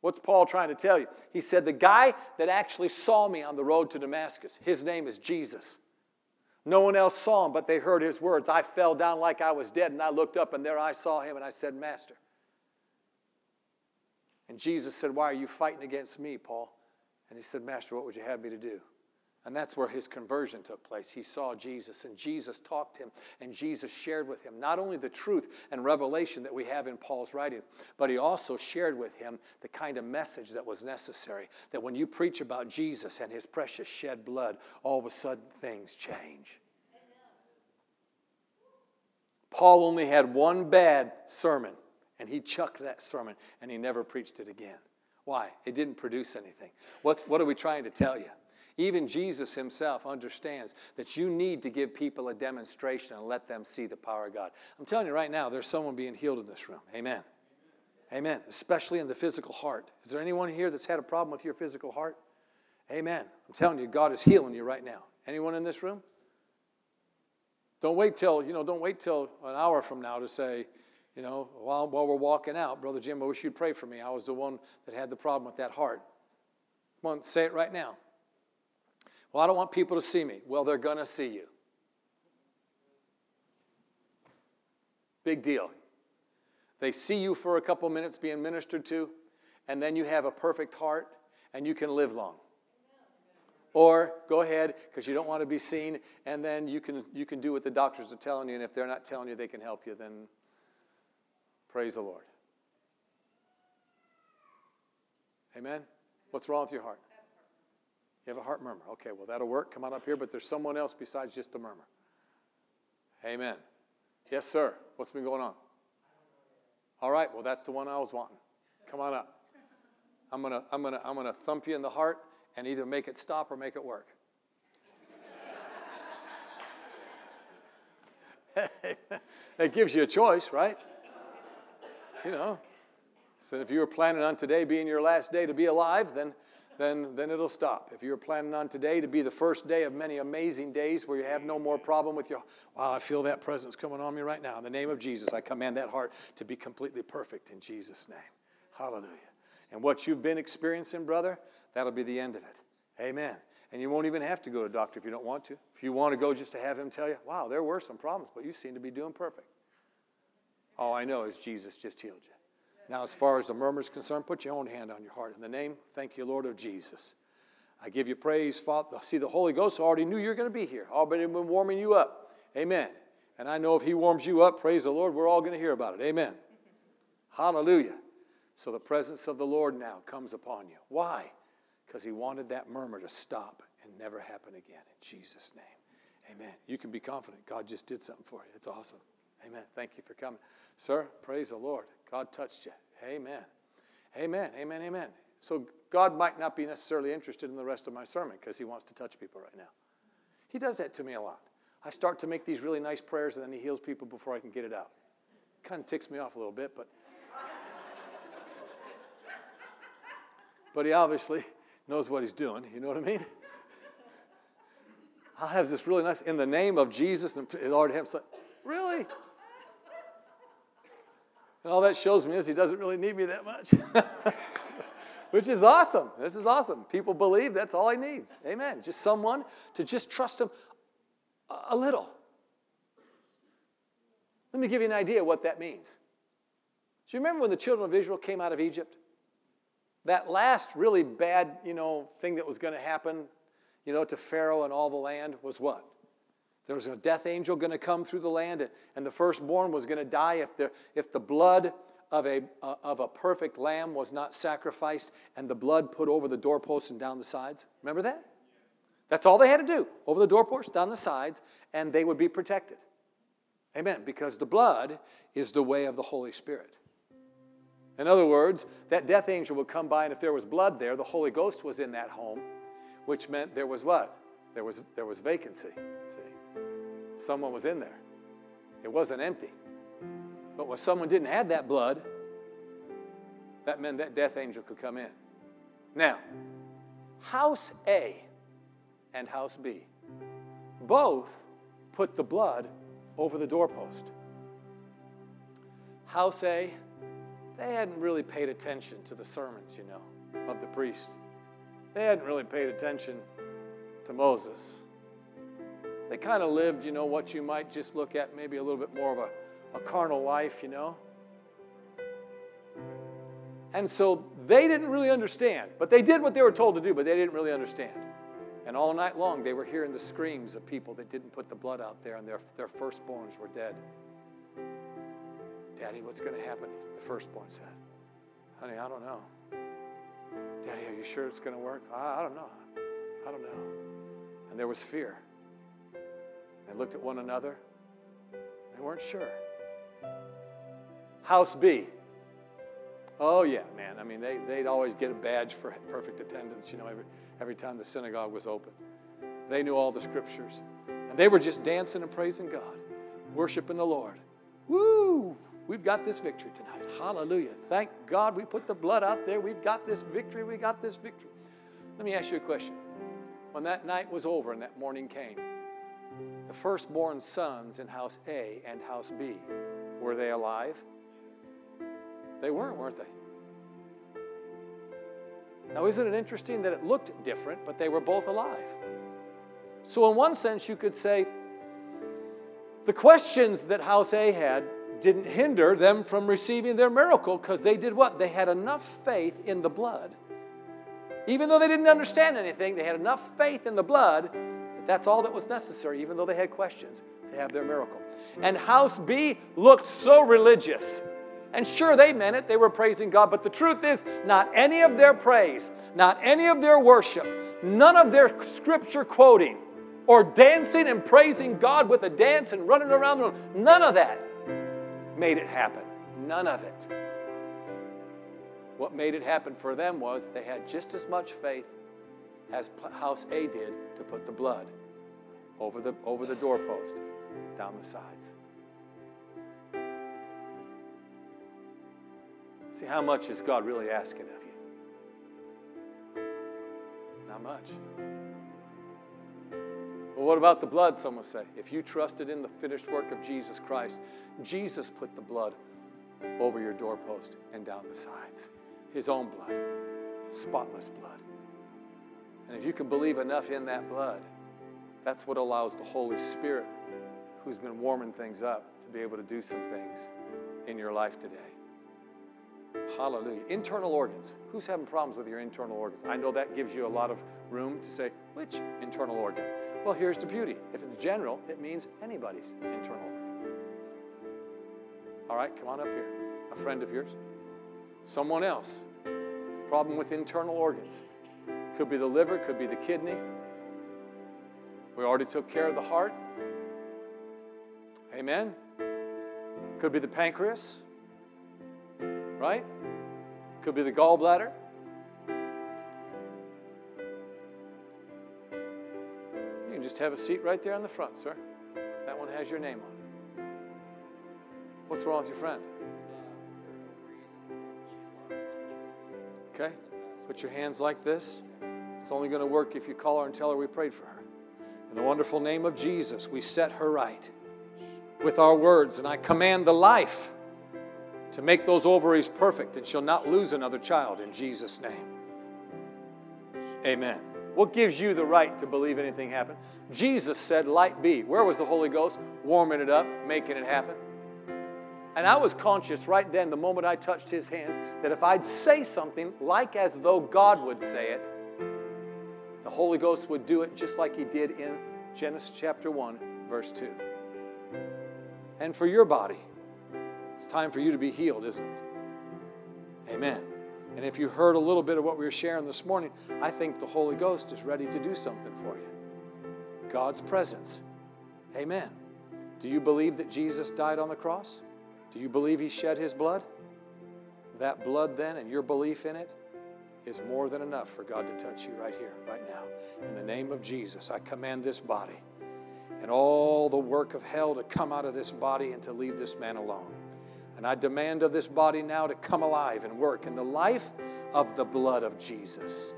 What's Paul trying to tell you? He said, The guy that actually saw me on the road to Damascus, his name is Jesus. No one else saw him, but they heard his words. I fell down like I was dead, and I looked up, and there I saw him, and I said, Master, and Jesus said, Why are you fighting against me, Paul? And he said, Master, what would you have me to do? And that's where his conversion took place. He saw Jesus, and Jesus talked to him, and Jesus shared with him not only the truth and revelation that we have in Paul's writings, but he also shared with him the kind of message that was necessary. That when you preach about Jesus and his precious shed blood, all of a sudden things change. Paul only had one bad sermon and he chucked that sermon and he never preached it again. Why? It didn't produce anything. What's, what are we trying to tell you? Even Jesus himself understands that you need to give people a demonstration and let them see the power of God. I'm telling you right now, there's someone being healed in this room. Amen. Amen. Especially in the physical heart. Is there anyone here that's had a problem with your physical heart? Amen. I'm telling you, God is healing you right now. Anyone in this room? Don't wait till, you know, don't wait till an hour from now to say, you know, while, while we're walking out, Brother Jim, I wish you'd pray for me. I was the one that had the problem with that heart. Come on, say it right now. Well, I don't want people to see me. Well, they're going to see you. Big deal. They see you for a couple minutes being ministered to, and then you have a perfect heart and you can live long. Or go ahead because you don't want to be seen, and then you can, you can do what the doctors are telling you, and if they're not telling you they can help you, then praise the Lord. Amen? What's wrong with your heart? You have a heart murmur. Okay, well, that'll work. Come on up here, but there's someone else besides just a murmur. Amen. Yes, sir. What's been going on? All right, well, that's the one I was wanting. Come on up. I'm going to I'm gonna, I'm gonna thump you in the heart and either make it stop or make it work. it gives you a choice, right? You know. So if you were planning on today being your last day to be alive, then then, then it'll stop. If you're planning on today to be the first day of many amazing days where you have no more problem with your, wow, I feel that presence coming on me right now. In the name of Jesus, I command that heart to be completely perfect in Jesus' name. Hallelujah. And what you've been experiencing, brother, that'll be the end of it. Amen. And you won't even have to go to a doctor if you don't want to. If you want to go just to have him tell you, wow, there were some problems, but you seem to be doing perfect. All I know is Jesus just healed you. Now, as far as the murmur is concerned, put your own hand on your heart. In the name, thank you, Lord of Jesus. I give you praise, Father. See, the Holy Ghost already knew you're going to be here, already been warming you up. Amen. And I know if He warms you up, praise the Lord, we're all going to hear about it. Amen. Hallelujah. So the presence of the Lord now comes upon you. Why? Because He wanted that murmur to stop and never happen again. In Jesus' name. Amen. You can be confident God just did something for you. It's awesome. Amen. Thank you for coming. Sir, praise the Lord. God touched you. Amen. Amen. Amen. Amen. So God might not be necessarily interested in the rest of my sermon because he wants to touch people right now. He does that to me a lot. I start to make these really nice prayers and then he heals people before I can get it out. Kind of ticks me off a little bit, but but he obviously knows what he's doing. You know what I mean? I'll have this really nice in the name of Jesus and it already have really and all that shows me is he doesn't really need me that much. Which is awesome. This is awesome. People believe that's all he needs. Amen. Just someone to just trust him a little. Let me give you an idea what that means. Do you remember when the children of Israel came out of Egypt? That last really bad, you know, thing that was going to happen, you know, to Pharaoh and all the land was what? There was a death angel going to come through the land, and the firstborn was going to die if the, if the blood of a, uh, of a perfect lamb was not sacrificed and the blood put over the doorposts and down the sides. Remember that? That's all they had to do over the doorposts, down the sides, and they would be protected. Amen. Because the blood is the way of the Holy Spirit. In other words, that death angel would come by, and if there was blood there, the Holy Ghost was in that home, which meant there was what? There was, there was vacancy. See? Someone was in there. It wasn't empty. But when someone didn't have that blood, that meant that death angel could come in. Now, house A and house B both put the blood over the doorpost. House A, they hadn't really paid attention to the sermons, you know, of the priest. They hadn't really paid attention to Moses they kind of lived, you know, what you might just look at maybe a little bit more of a, a carnal life, you know. And so they didn't really understand, but they did what they were told to do, but they didn't really understand. And all night long, they were hearing the screams of people that didn't put the blood out there, and their, their firstborns were dead. Daddy, what's going to happen? The firstborn said, Honey, I don't know. Daddy, are you sure it's going to work? I, I don't know. I don't know. And there was fear. They looked at one another. They weren't sure. House B. Oh, yeah, man. I mean, they, they'd always get a badge for perfect attendance. You know, every, every time the synagogue was open. They knew all the scriptures. And they were just dancing and praising God, worshiping the Lord. Woo! We've got this victory tonight. Hallelujah. Thank God we put the blood out there. We've got this victory. We got this victory. Let me ask you a question. When that night was over and that morning came, the firstborn sons in house A and house B, were they alive? They weren't, weren't they? Now, isn't it interesting that it looked different, but they were both alive? So, in one sense, you could say the questions that House A had didn't hinder them from receiving their miracle because they did what? They had enough faith in the blood. Even though they didn't understand anything, they had enough faith in the blood that's all that was necessary, even though they had questions, to have their miracle. And House B looked so religious. And sure, they meant it, they were praising God, but the truth is, not any of their praise, not any of their worship, none of their scripture quoting, or dancing and praising God with a dance and running around the room, none of that made it happen. None of it. What made it happen for them was they had just as much faith as House A did to put the blood over the, over the doorpost, down the sides. See, how much is God really asking of you? Not much. Well, what about the blood? Some will say. If you trusted in the finished work of Jesus Christ, Jesus put the blood over your doorpost and down the sides. His own blood, spotless blood. And if you can believe enough in that blood, that's what allows the Holy Spirit, who's been warming things up, to be able to do some things in your life today. Hallelujah. Internal organs. Who's having problems with your internal organs? I know that gives you a lot of room to say, which internal organ? Well, here's the beauty. If it's general, it means anybody's internal organ. All right, come on up here. A friend of yours? Someone else. Problem with internal organs. Could be the liver, could be the kidney. We already took care of the heart. Amen. Could be the pancreas. Right? Could be the gallbladder. You can just have a seat right there on the front, sir. That one has your name on it. What's wrong with your friend? Okay? Put your hands like this. It's only going to work if you call her and tell her we prayed for her. In the wonderful name of Jesus, we set her right with our words, and I command the life to make those ovaries perfect, and she'll not lose another child in Jesus' name. Amen. What gives you the right to believe anything happened? Jesus said, Light be. Where was the Holy Ghost? Warming it up, making it happen. And I was conscious right then, the moment I touched his hands, that if I'd say something like as though God would say it, the Holy Ghost would do it just like he did in Genesis chapter 1, verse 2. And for your body, it's time for you to be healed, isn't it? Amen. And if you heard a little bit of what we were sharing this morning, I think the Holy Ghost is ready to do something for you. God's presence. Amen. Do you believe that Jesus died on the cross? Do you believe he shed his blood? That blood, then, and your belief in it is more than enough for God to touch you right here, right now. In the name of Jesus, I command this body and all the work of hell to come out of this body and to leave this man alone. And I demand of this body now to come alive and work in the life of the blood of Jesus,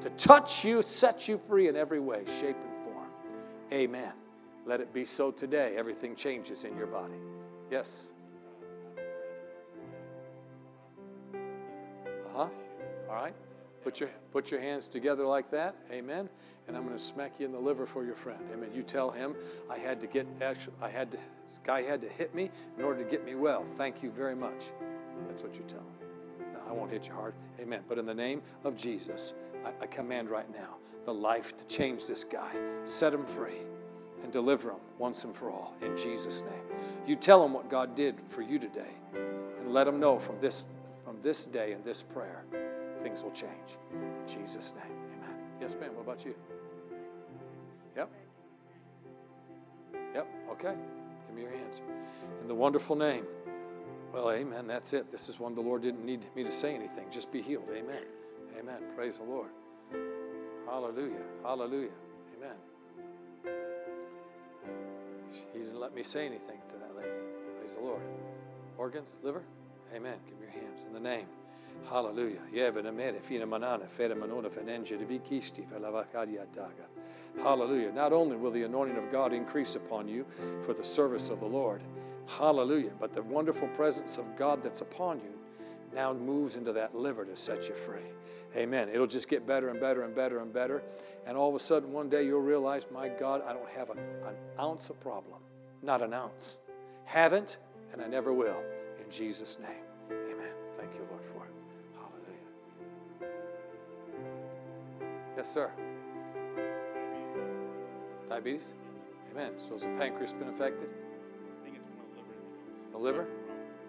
to touch you, set you free in every way, shape, and form. Amen. Let it be so today. Everything changes in your body. Yes. Uh huh. All right. Put your, put your hands together like that. Amen. And I'm going to smack you in the liver for your friend. Amen. You tell him I had to get, actually, I had to, this guy had to hit me in order to get me well. Thank you very much. That's what you tell him. No, I won't hit you hard. Amen. But in the name of Jesus, I, I command right now the life to change this guy, set him free, and deliver him once and for all in Jesus' name. You tell him what God did for you today, and let him know from this, from this day and this prayer things will change. In Jesus' name, amen. Yes, ma'am. What about you? Yep. Yep. Okay. Give me your hands. In the wonderful name. Well, amen. That's it. This is one the Lord didn't need me to say anything. Just be healed. Amen. Amen. Praise the Lord. Hallelujah. Hallelujah. Amen. He didn't let me say anything to that lady. Praise the Lord. Organs, liver? Amen. Give me your hands in the name. Hallelujah. Hallelujah. Not only will the anointing of God increase upon you for the service of the Lord, hallelujah, but the wonderful presence of God that's upon you now moves into that liver to set you free. Amen. It'll just get better and better and better and better. And all of a sudden, one day you'll realize, my God, I don't have an, an ounce of problem. Not an ounce. Haven't, and I never will. In Jesus' name. Yes, sir. Diabetes? Amen. So has the pancreas been affected? I think it's more liver. The liver?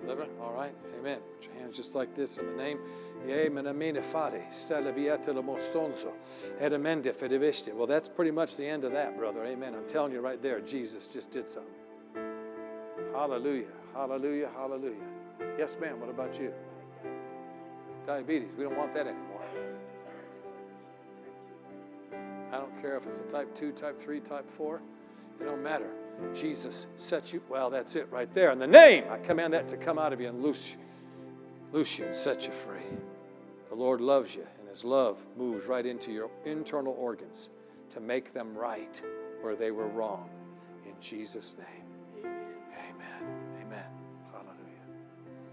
Liver? All right. Amen. Put your hands just like this in the name. Ye manamine fari salviate lo mostonso eramende fedevisti. Well, that's pretty much the end of that, brother. Amen. I'm telling you right there, Jesus just did something. Hallelujah. Hallelujah. Hallelujah. Yes, ma'am. What about you? Diabetes. We don't want that anymore. Care if it's a type 2, type 3, type 4. It don't matter. Jesus set you, well, that's it right there. In the name, I command that to come out of you and loose, you. loose you and set you free. The Lord loves you, and His love moves right into your internal organs to make them right where they were wrong. In Jesus' name. Amen. Amen. Hallelujah.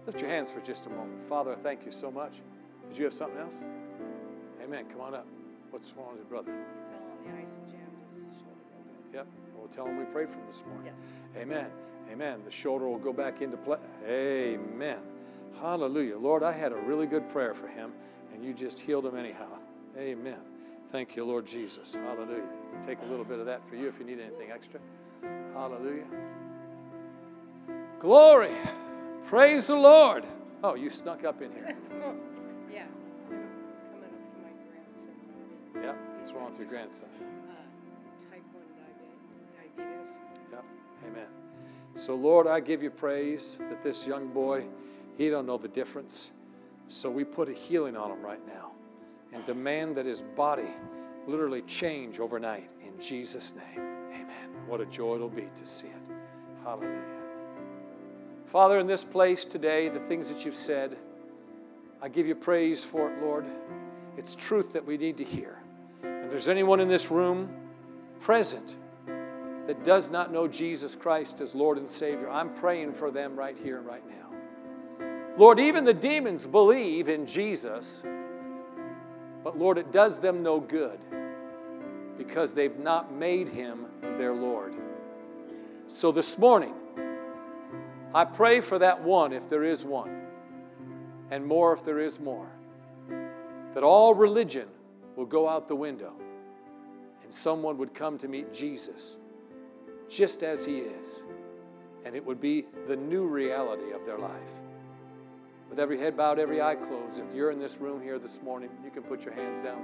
Lift your hands for just a moment. Father, thank you so much. Did you have something else? Amen. Come on up. What's wrong with your brother? Fell on ice and jammed his shoulder real Yep. We'll tell him we prayed for him this morning. Yes. Amen. Amen. The shoulder will go back into play. Amen. Hallelujah. Lord, I had a really good prayer for him, and you just healed him anyhow. Amen. Thank you, Lord Jesus. Hallelujah. Take a little bit of that for you if you need anything extra. Hallelujah. Glory. Praise the Lord. Oh, you snuck up in here. What's wrong with your grandson? Uh, type 1 diabetes. Yep. Amen. So Lord, I give you praise that this young boy, he don't know the difference. So we put a healing on him right now and demand that his body literally change overnight in Jesus' name. Amen. What a joy it'll be to see it. Hallelujah. Father, in this place today, the things that you've said, I give you praise for it, Lord. It's truth that we need to hear. If there's anyone in this room present that does not know Jesus Christ as Lord and Savior, I'm praying for them right here and right now. Lord, even the demons believe in Jesus, but Lord, it does them no good because they've not made him their Lord. So this morning, I pray for that one if there is one, and more if there is more, that all religion will go out the window and someone would come to meet Jesus just as he is, and it would be the new reality of their life. With every head bowed, every eye closed, if you're in this room here this morning, you can put your hands down.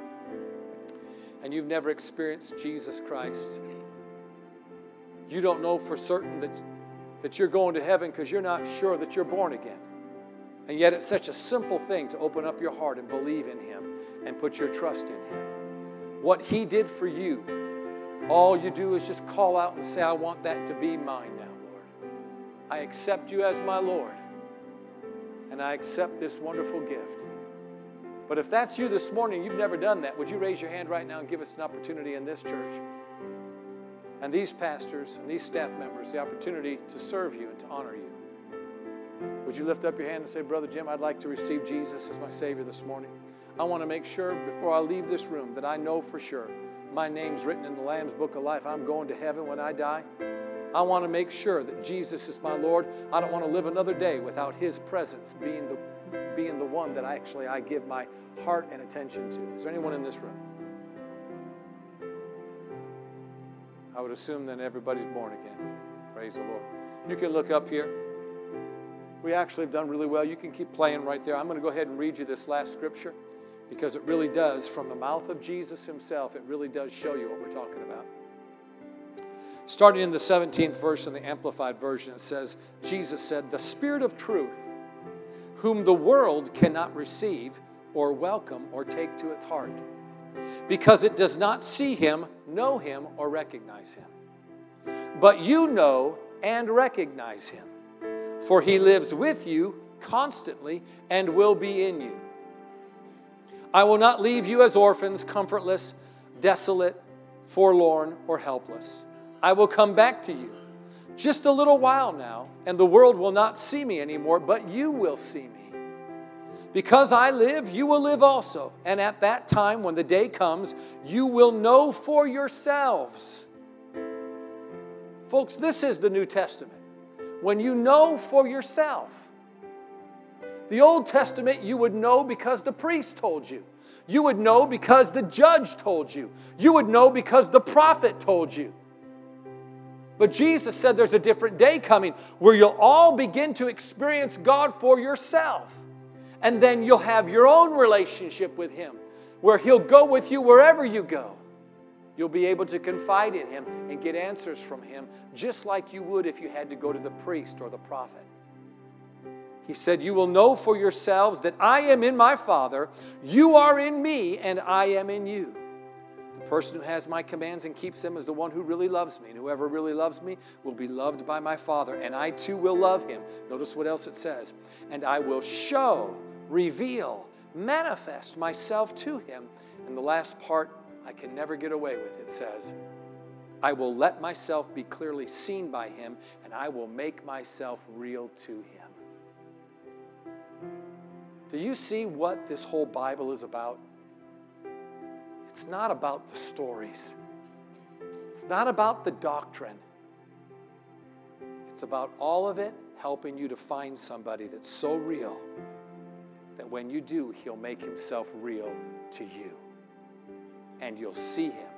And you've never experienced Jesus Christ. You don't know for certain that, that you're going to heaven because you're not sure that you're born again. And yet, it's such a simple thing to open up your heart and believe in Him and put your trust in Him. What He did for you, all you do is just call out and say, I want that to be mine now, Lord. I accept you as my Lord, and I accept this wonderful gift. But if that's you this morning, you've never done that, would you raise your hand right now and give us an opportunity in this church and these pastors and these staff members the opportunity to serve you and to honor you? Would you lift up your hand and say, Brother Jim, I'd like to receive Jesus as my Savior this morning? I want to make sure before I leave this room that I know for sure my name's written in the Lamb's Book of Life. I'm going to heaven when I die. I want to make sure that Jesus is my Lord. I don't want to live another day without His presence being the, being the one that I actually I give my heart and attention to. Is there anyone in this room? I would assume then everybody's born again. Praise the Lord. You can look up here. We actually have done really well. You can keep playing right there. I'm going to go ahead and read you this last scripture because it really does, from the mouth of Jesus himself, it really does show you what we're talking about. Starting in the 17th verse in the Amplified Version, it says, Jesus said, The Spirit of truth, whom the world cannot receive or welcome or take to its heart. because it does not see him, know him, or recognize him. But you know and recognize him, for he lives with you constantly and will be in you. I will not leave you as orphans, comfortless, desolate, forlorn, or helpless. I will come back to you. Just a little while now, and the world will not see me anymore, but you will see me. Because I live, you will live also. And at that time, when the day comes, you will know for yourselves. Folks, this is the New Testament. When you know for yourself. The Old Testament, you would know because the priest told you. You would know because the judge told you. You would know because the prophet told you. But Jesus said there's a different day coming where you'll all begin to experience God for yourself. And then you'll have your own relationship with Him where He'll go with you wherever you go. You'll be able to confide in Him and get answers from Him just like you would if you had to go to the priest or the prophet. He said, You will know for yourselves that I am in my Father, you are in me, and I am in you. The person who has my commands and keeps them is the one who really loves me. And whoever really loves me will be loved by my Father, and I too will love him. Notice what else it says. And I will show, reveal, manifest myself to him. And the last part I can never get away with it says, I will let myself be clearly seen by him, and I will make myself real to him. Do you see what this whole Bible is about? It's not about the stories, it's not about the doctrine. It's about all of it helping you to find somebody that's so real that when you do, he'll make himself real to you. And you'll see him,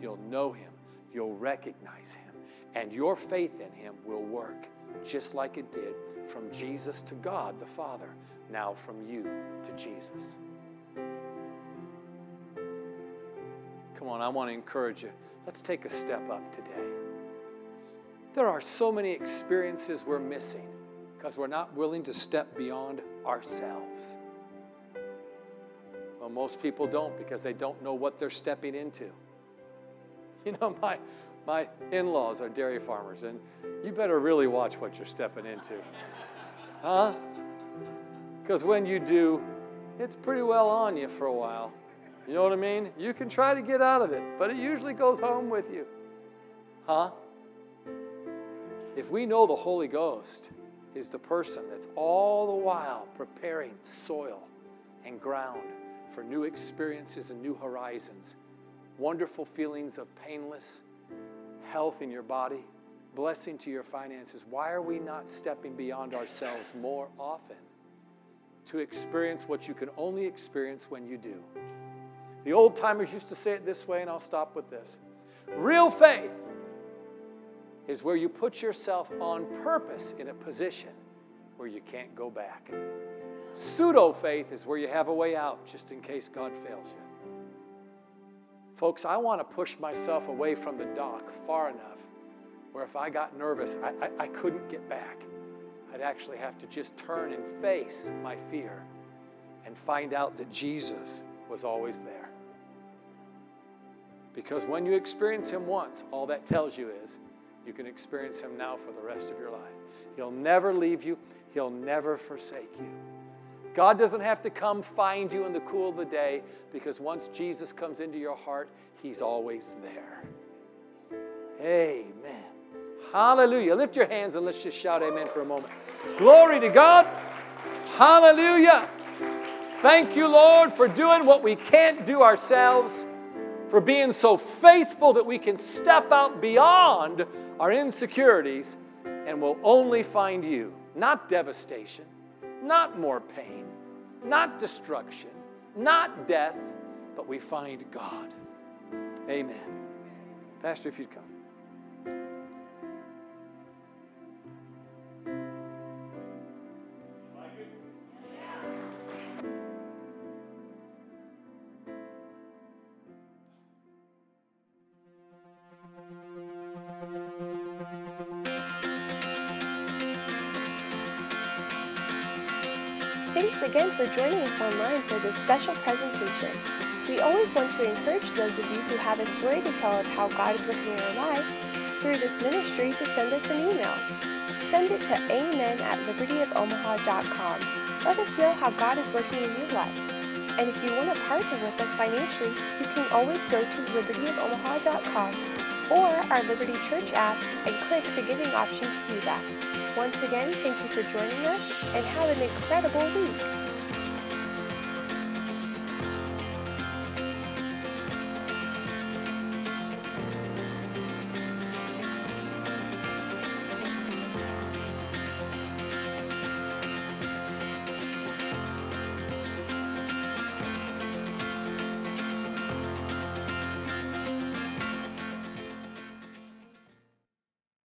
you'll know him, you'll recognize him, and your faith in him will work just like it did from Jesus to God the Father, now from you to Jesus. Come on, I want to encourage you. Let's take a step up today. There are so many experiences we're missing because we're not willing to step beyond ourselves. Well, most people don't because they don't know what they're stepping into. You know, my, my in laws are dairy farmers, and you better really watch what you're stepping into. Huh? Because when you do, it's pretty well on you for a while. You know what I mean? You can try to get out of it, but it usually goes home with you. Huh? If we know the Holy Ghost is the person that's all the while preparing soil and ground for new experiences and new horizons, wonderful feelings of painless health in your body, blessing to your finances, why are we not stepping beyond ourselves more often to experience what you can only experience when you do? The old timers used to say it this way, and I'll stop with this. Real faith is where you put yourself on purpose in a position where you can't go back. Pseudo faith is where you have a way out just in case God fails you. Folks, I want to push myself away from the dock far enough where if I got nervous, I, I, I couldn't get back. I'd actually have to just turn and face my fear and find out that Jesus was always there. Because when you experience Him once, all that tells you is you can experience Him now for the rest of your life. He'll never leave you, He'll never forsake you. God doesn't have to come find you in the cool of the day because once Jesus comes into your heart, He's always there. Amen. Hallelujah. Lift your hands and let's just shout amen for a moment. Glory to God. Hallelujah. Thank you, Lord, for doing what we can't do ourselves for being so faithful that we can step out beyond our insecurities and will only find you. Not devastation, not more pain, not destruction, not death, but we find God. Amen. Pastor, if you'd come. For joining us online for this special presentation. We always want to encourage those of you who have a story to tell of how God is working in your life through this ministry to send us an email. Send it to amen at libertyofomaha.com. Let us know how God is working in your life. And if you want to partner with us financially, you can always go to libertyofomaha.com or our Liberty Church app and click the giving option to do that. Once again, thank you for joining us and have an incredible week.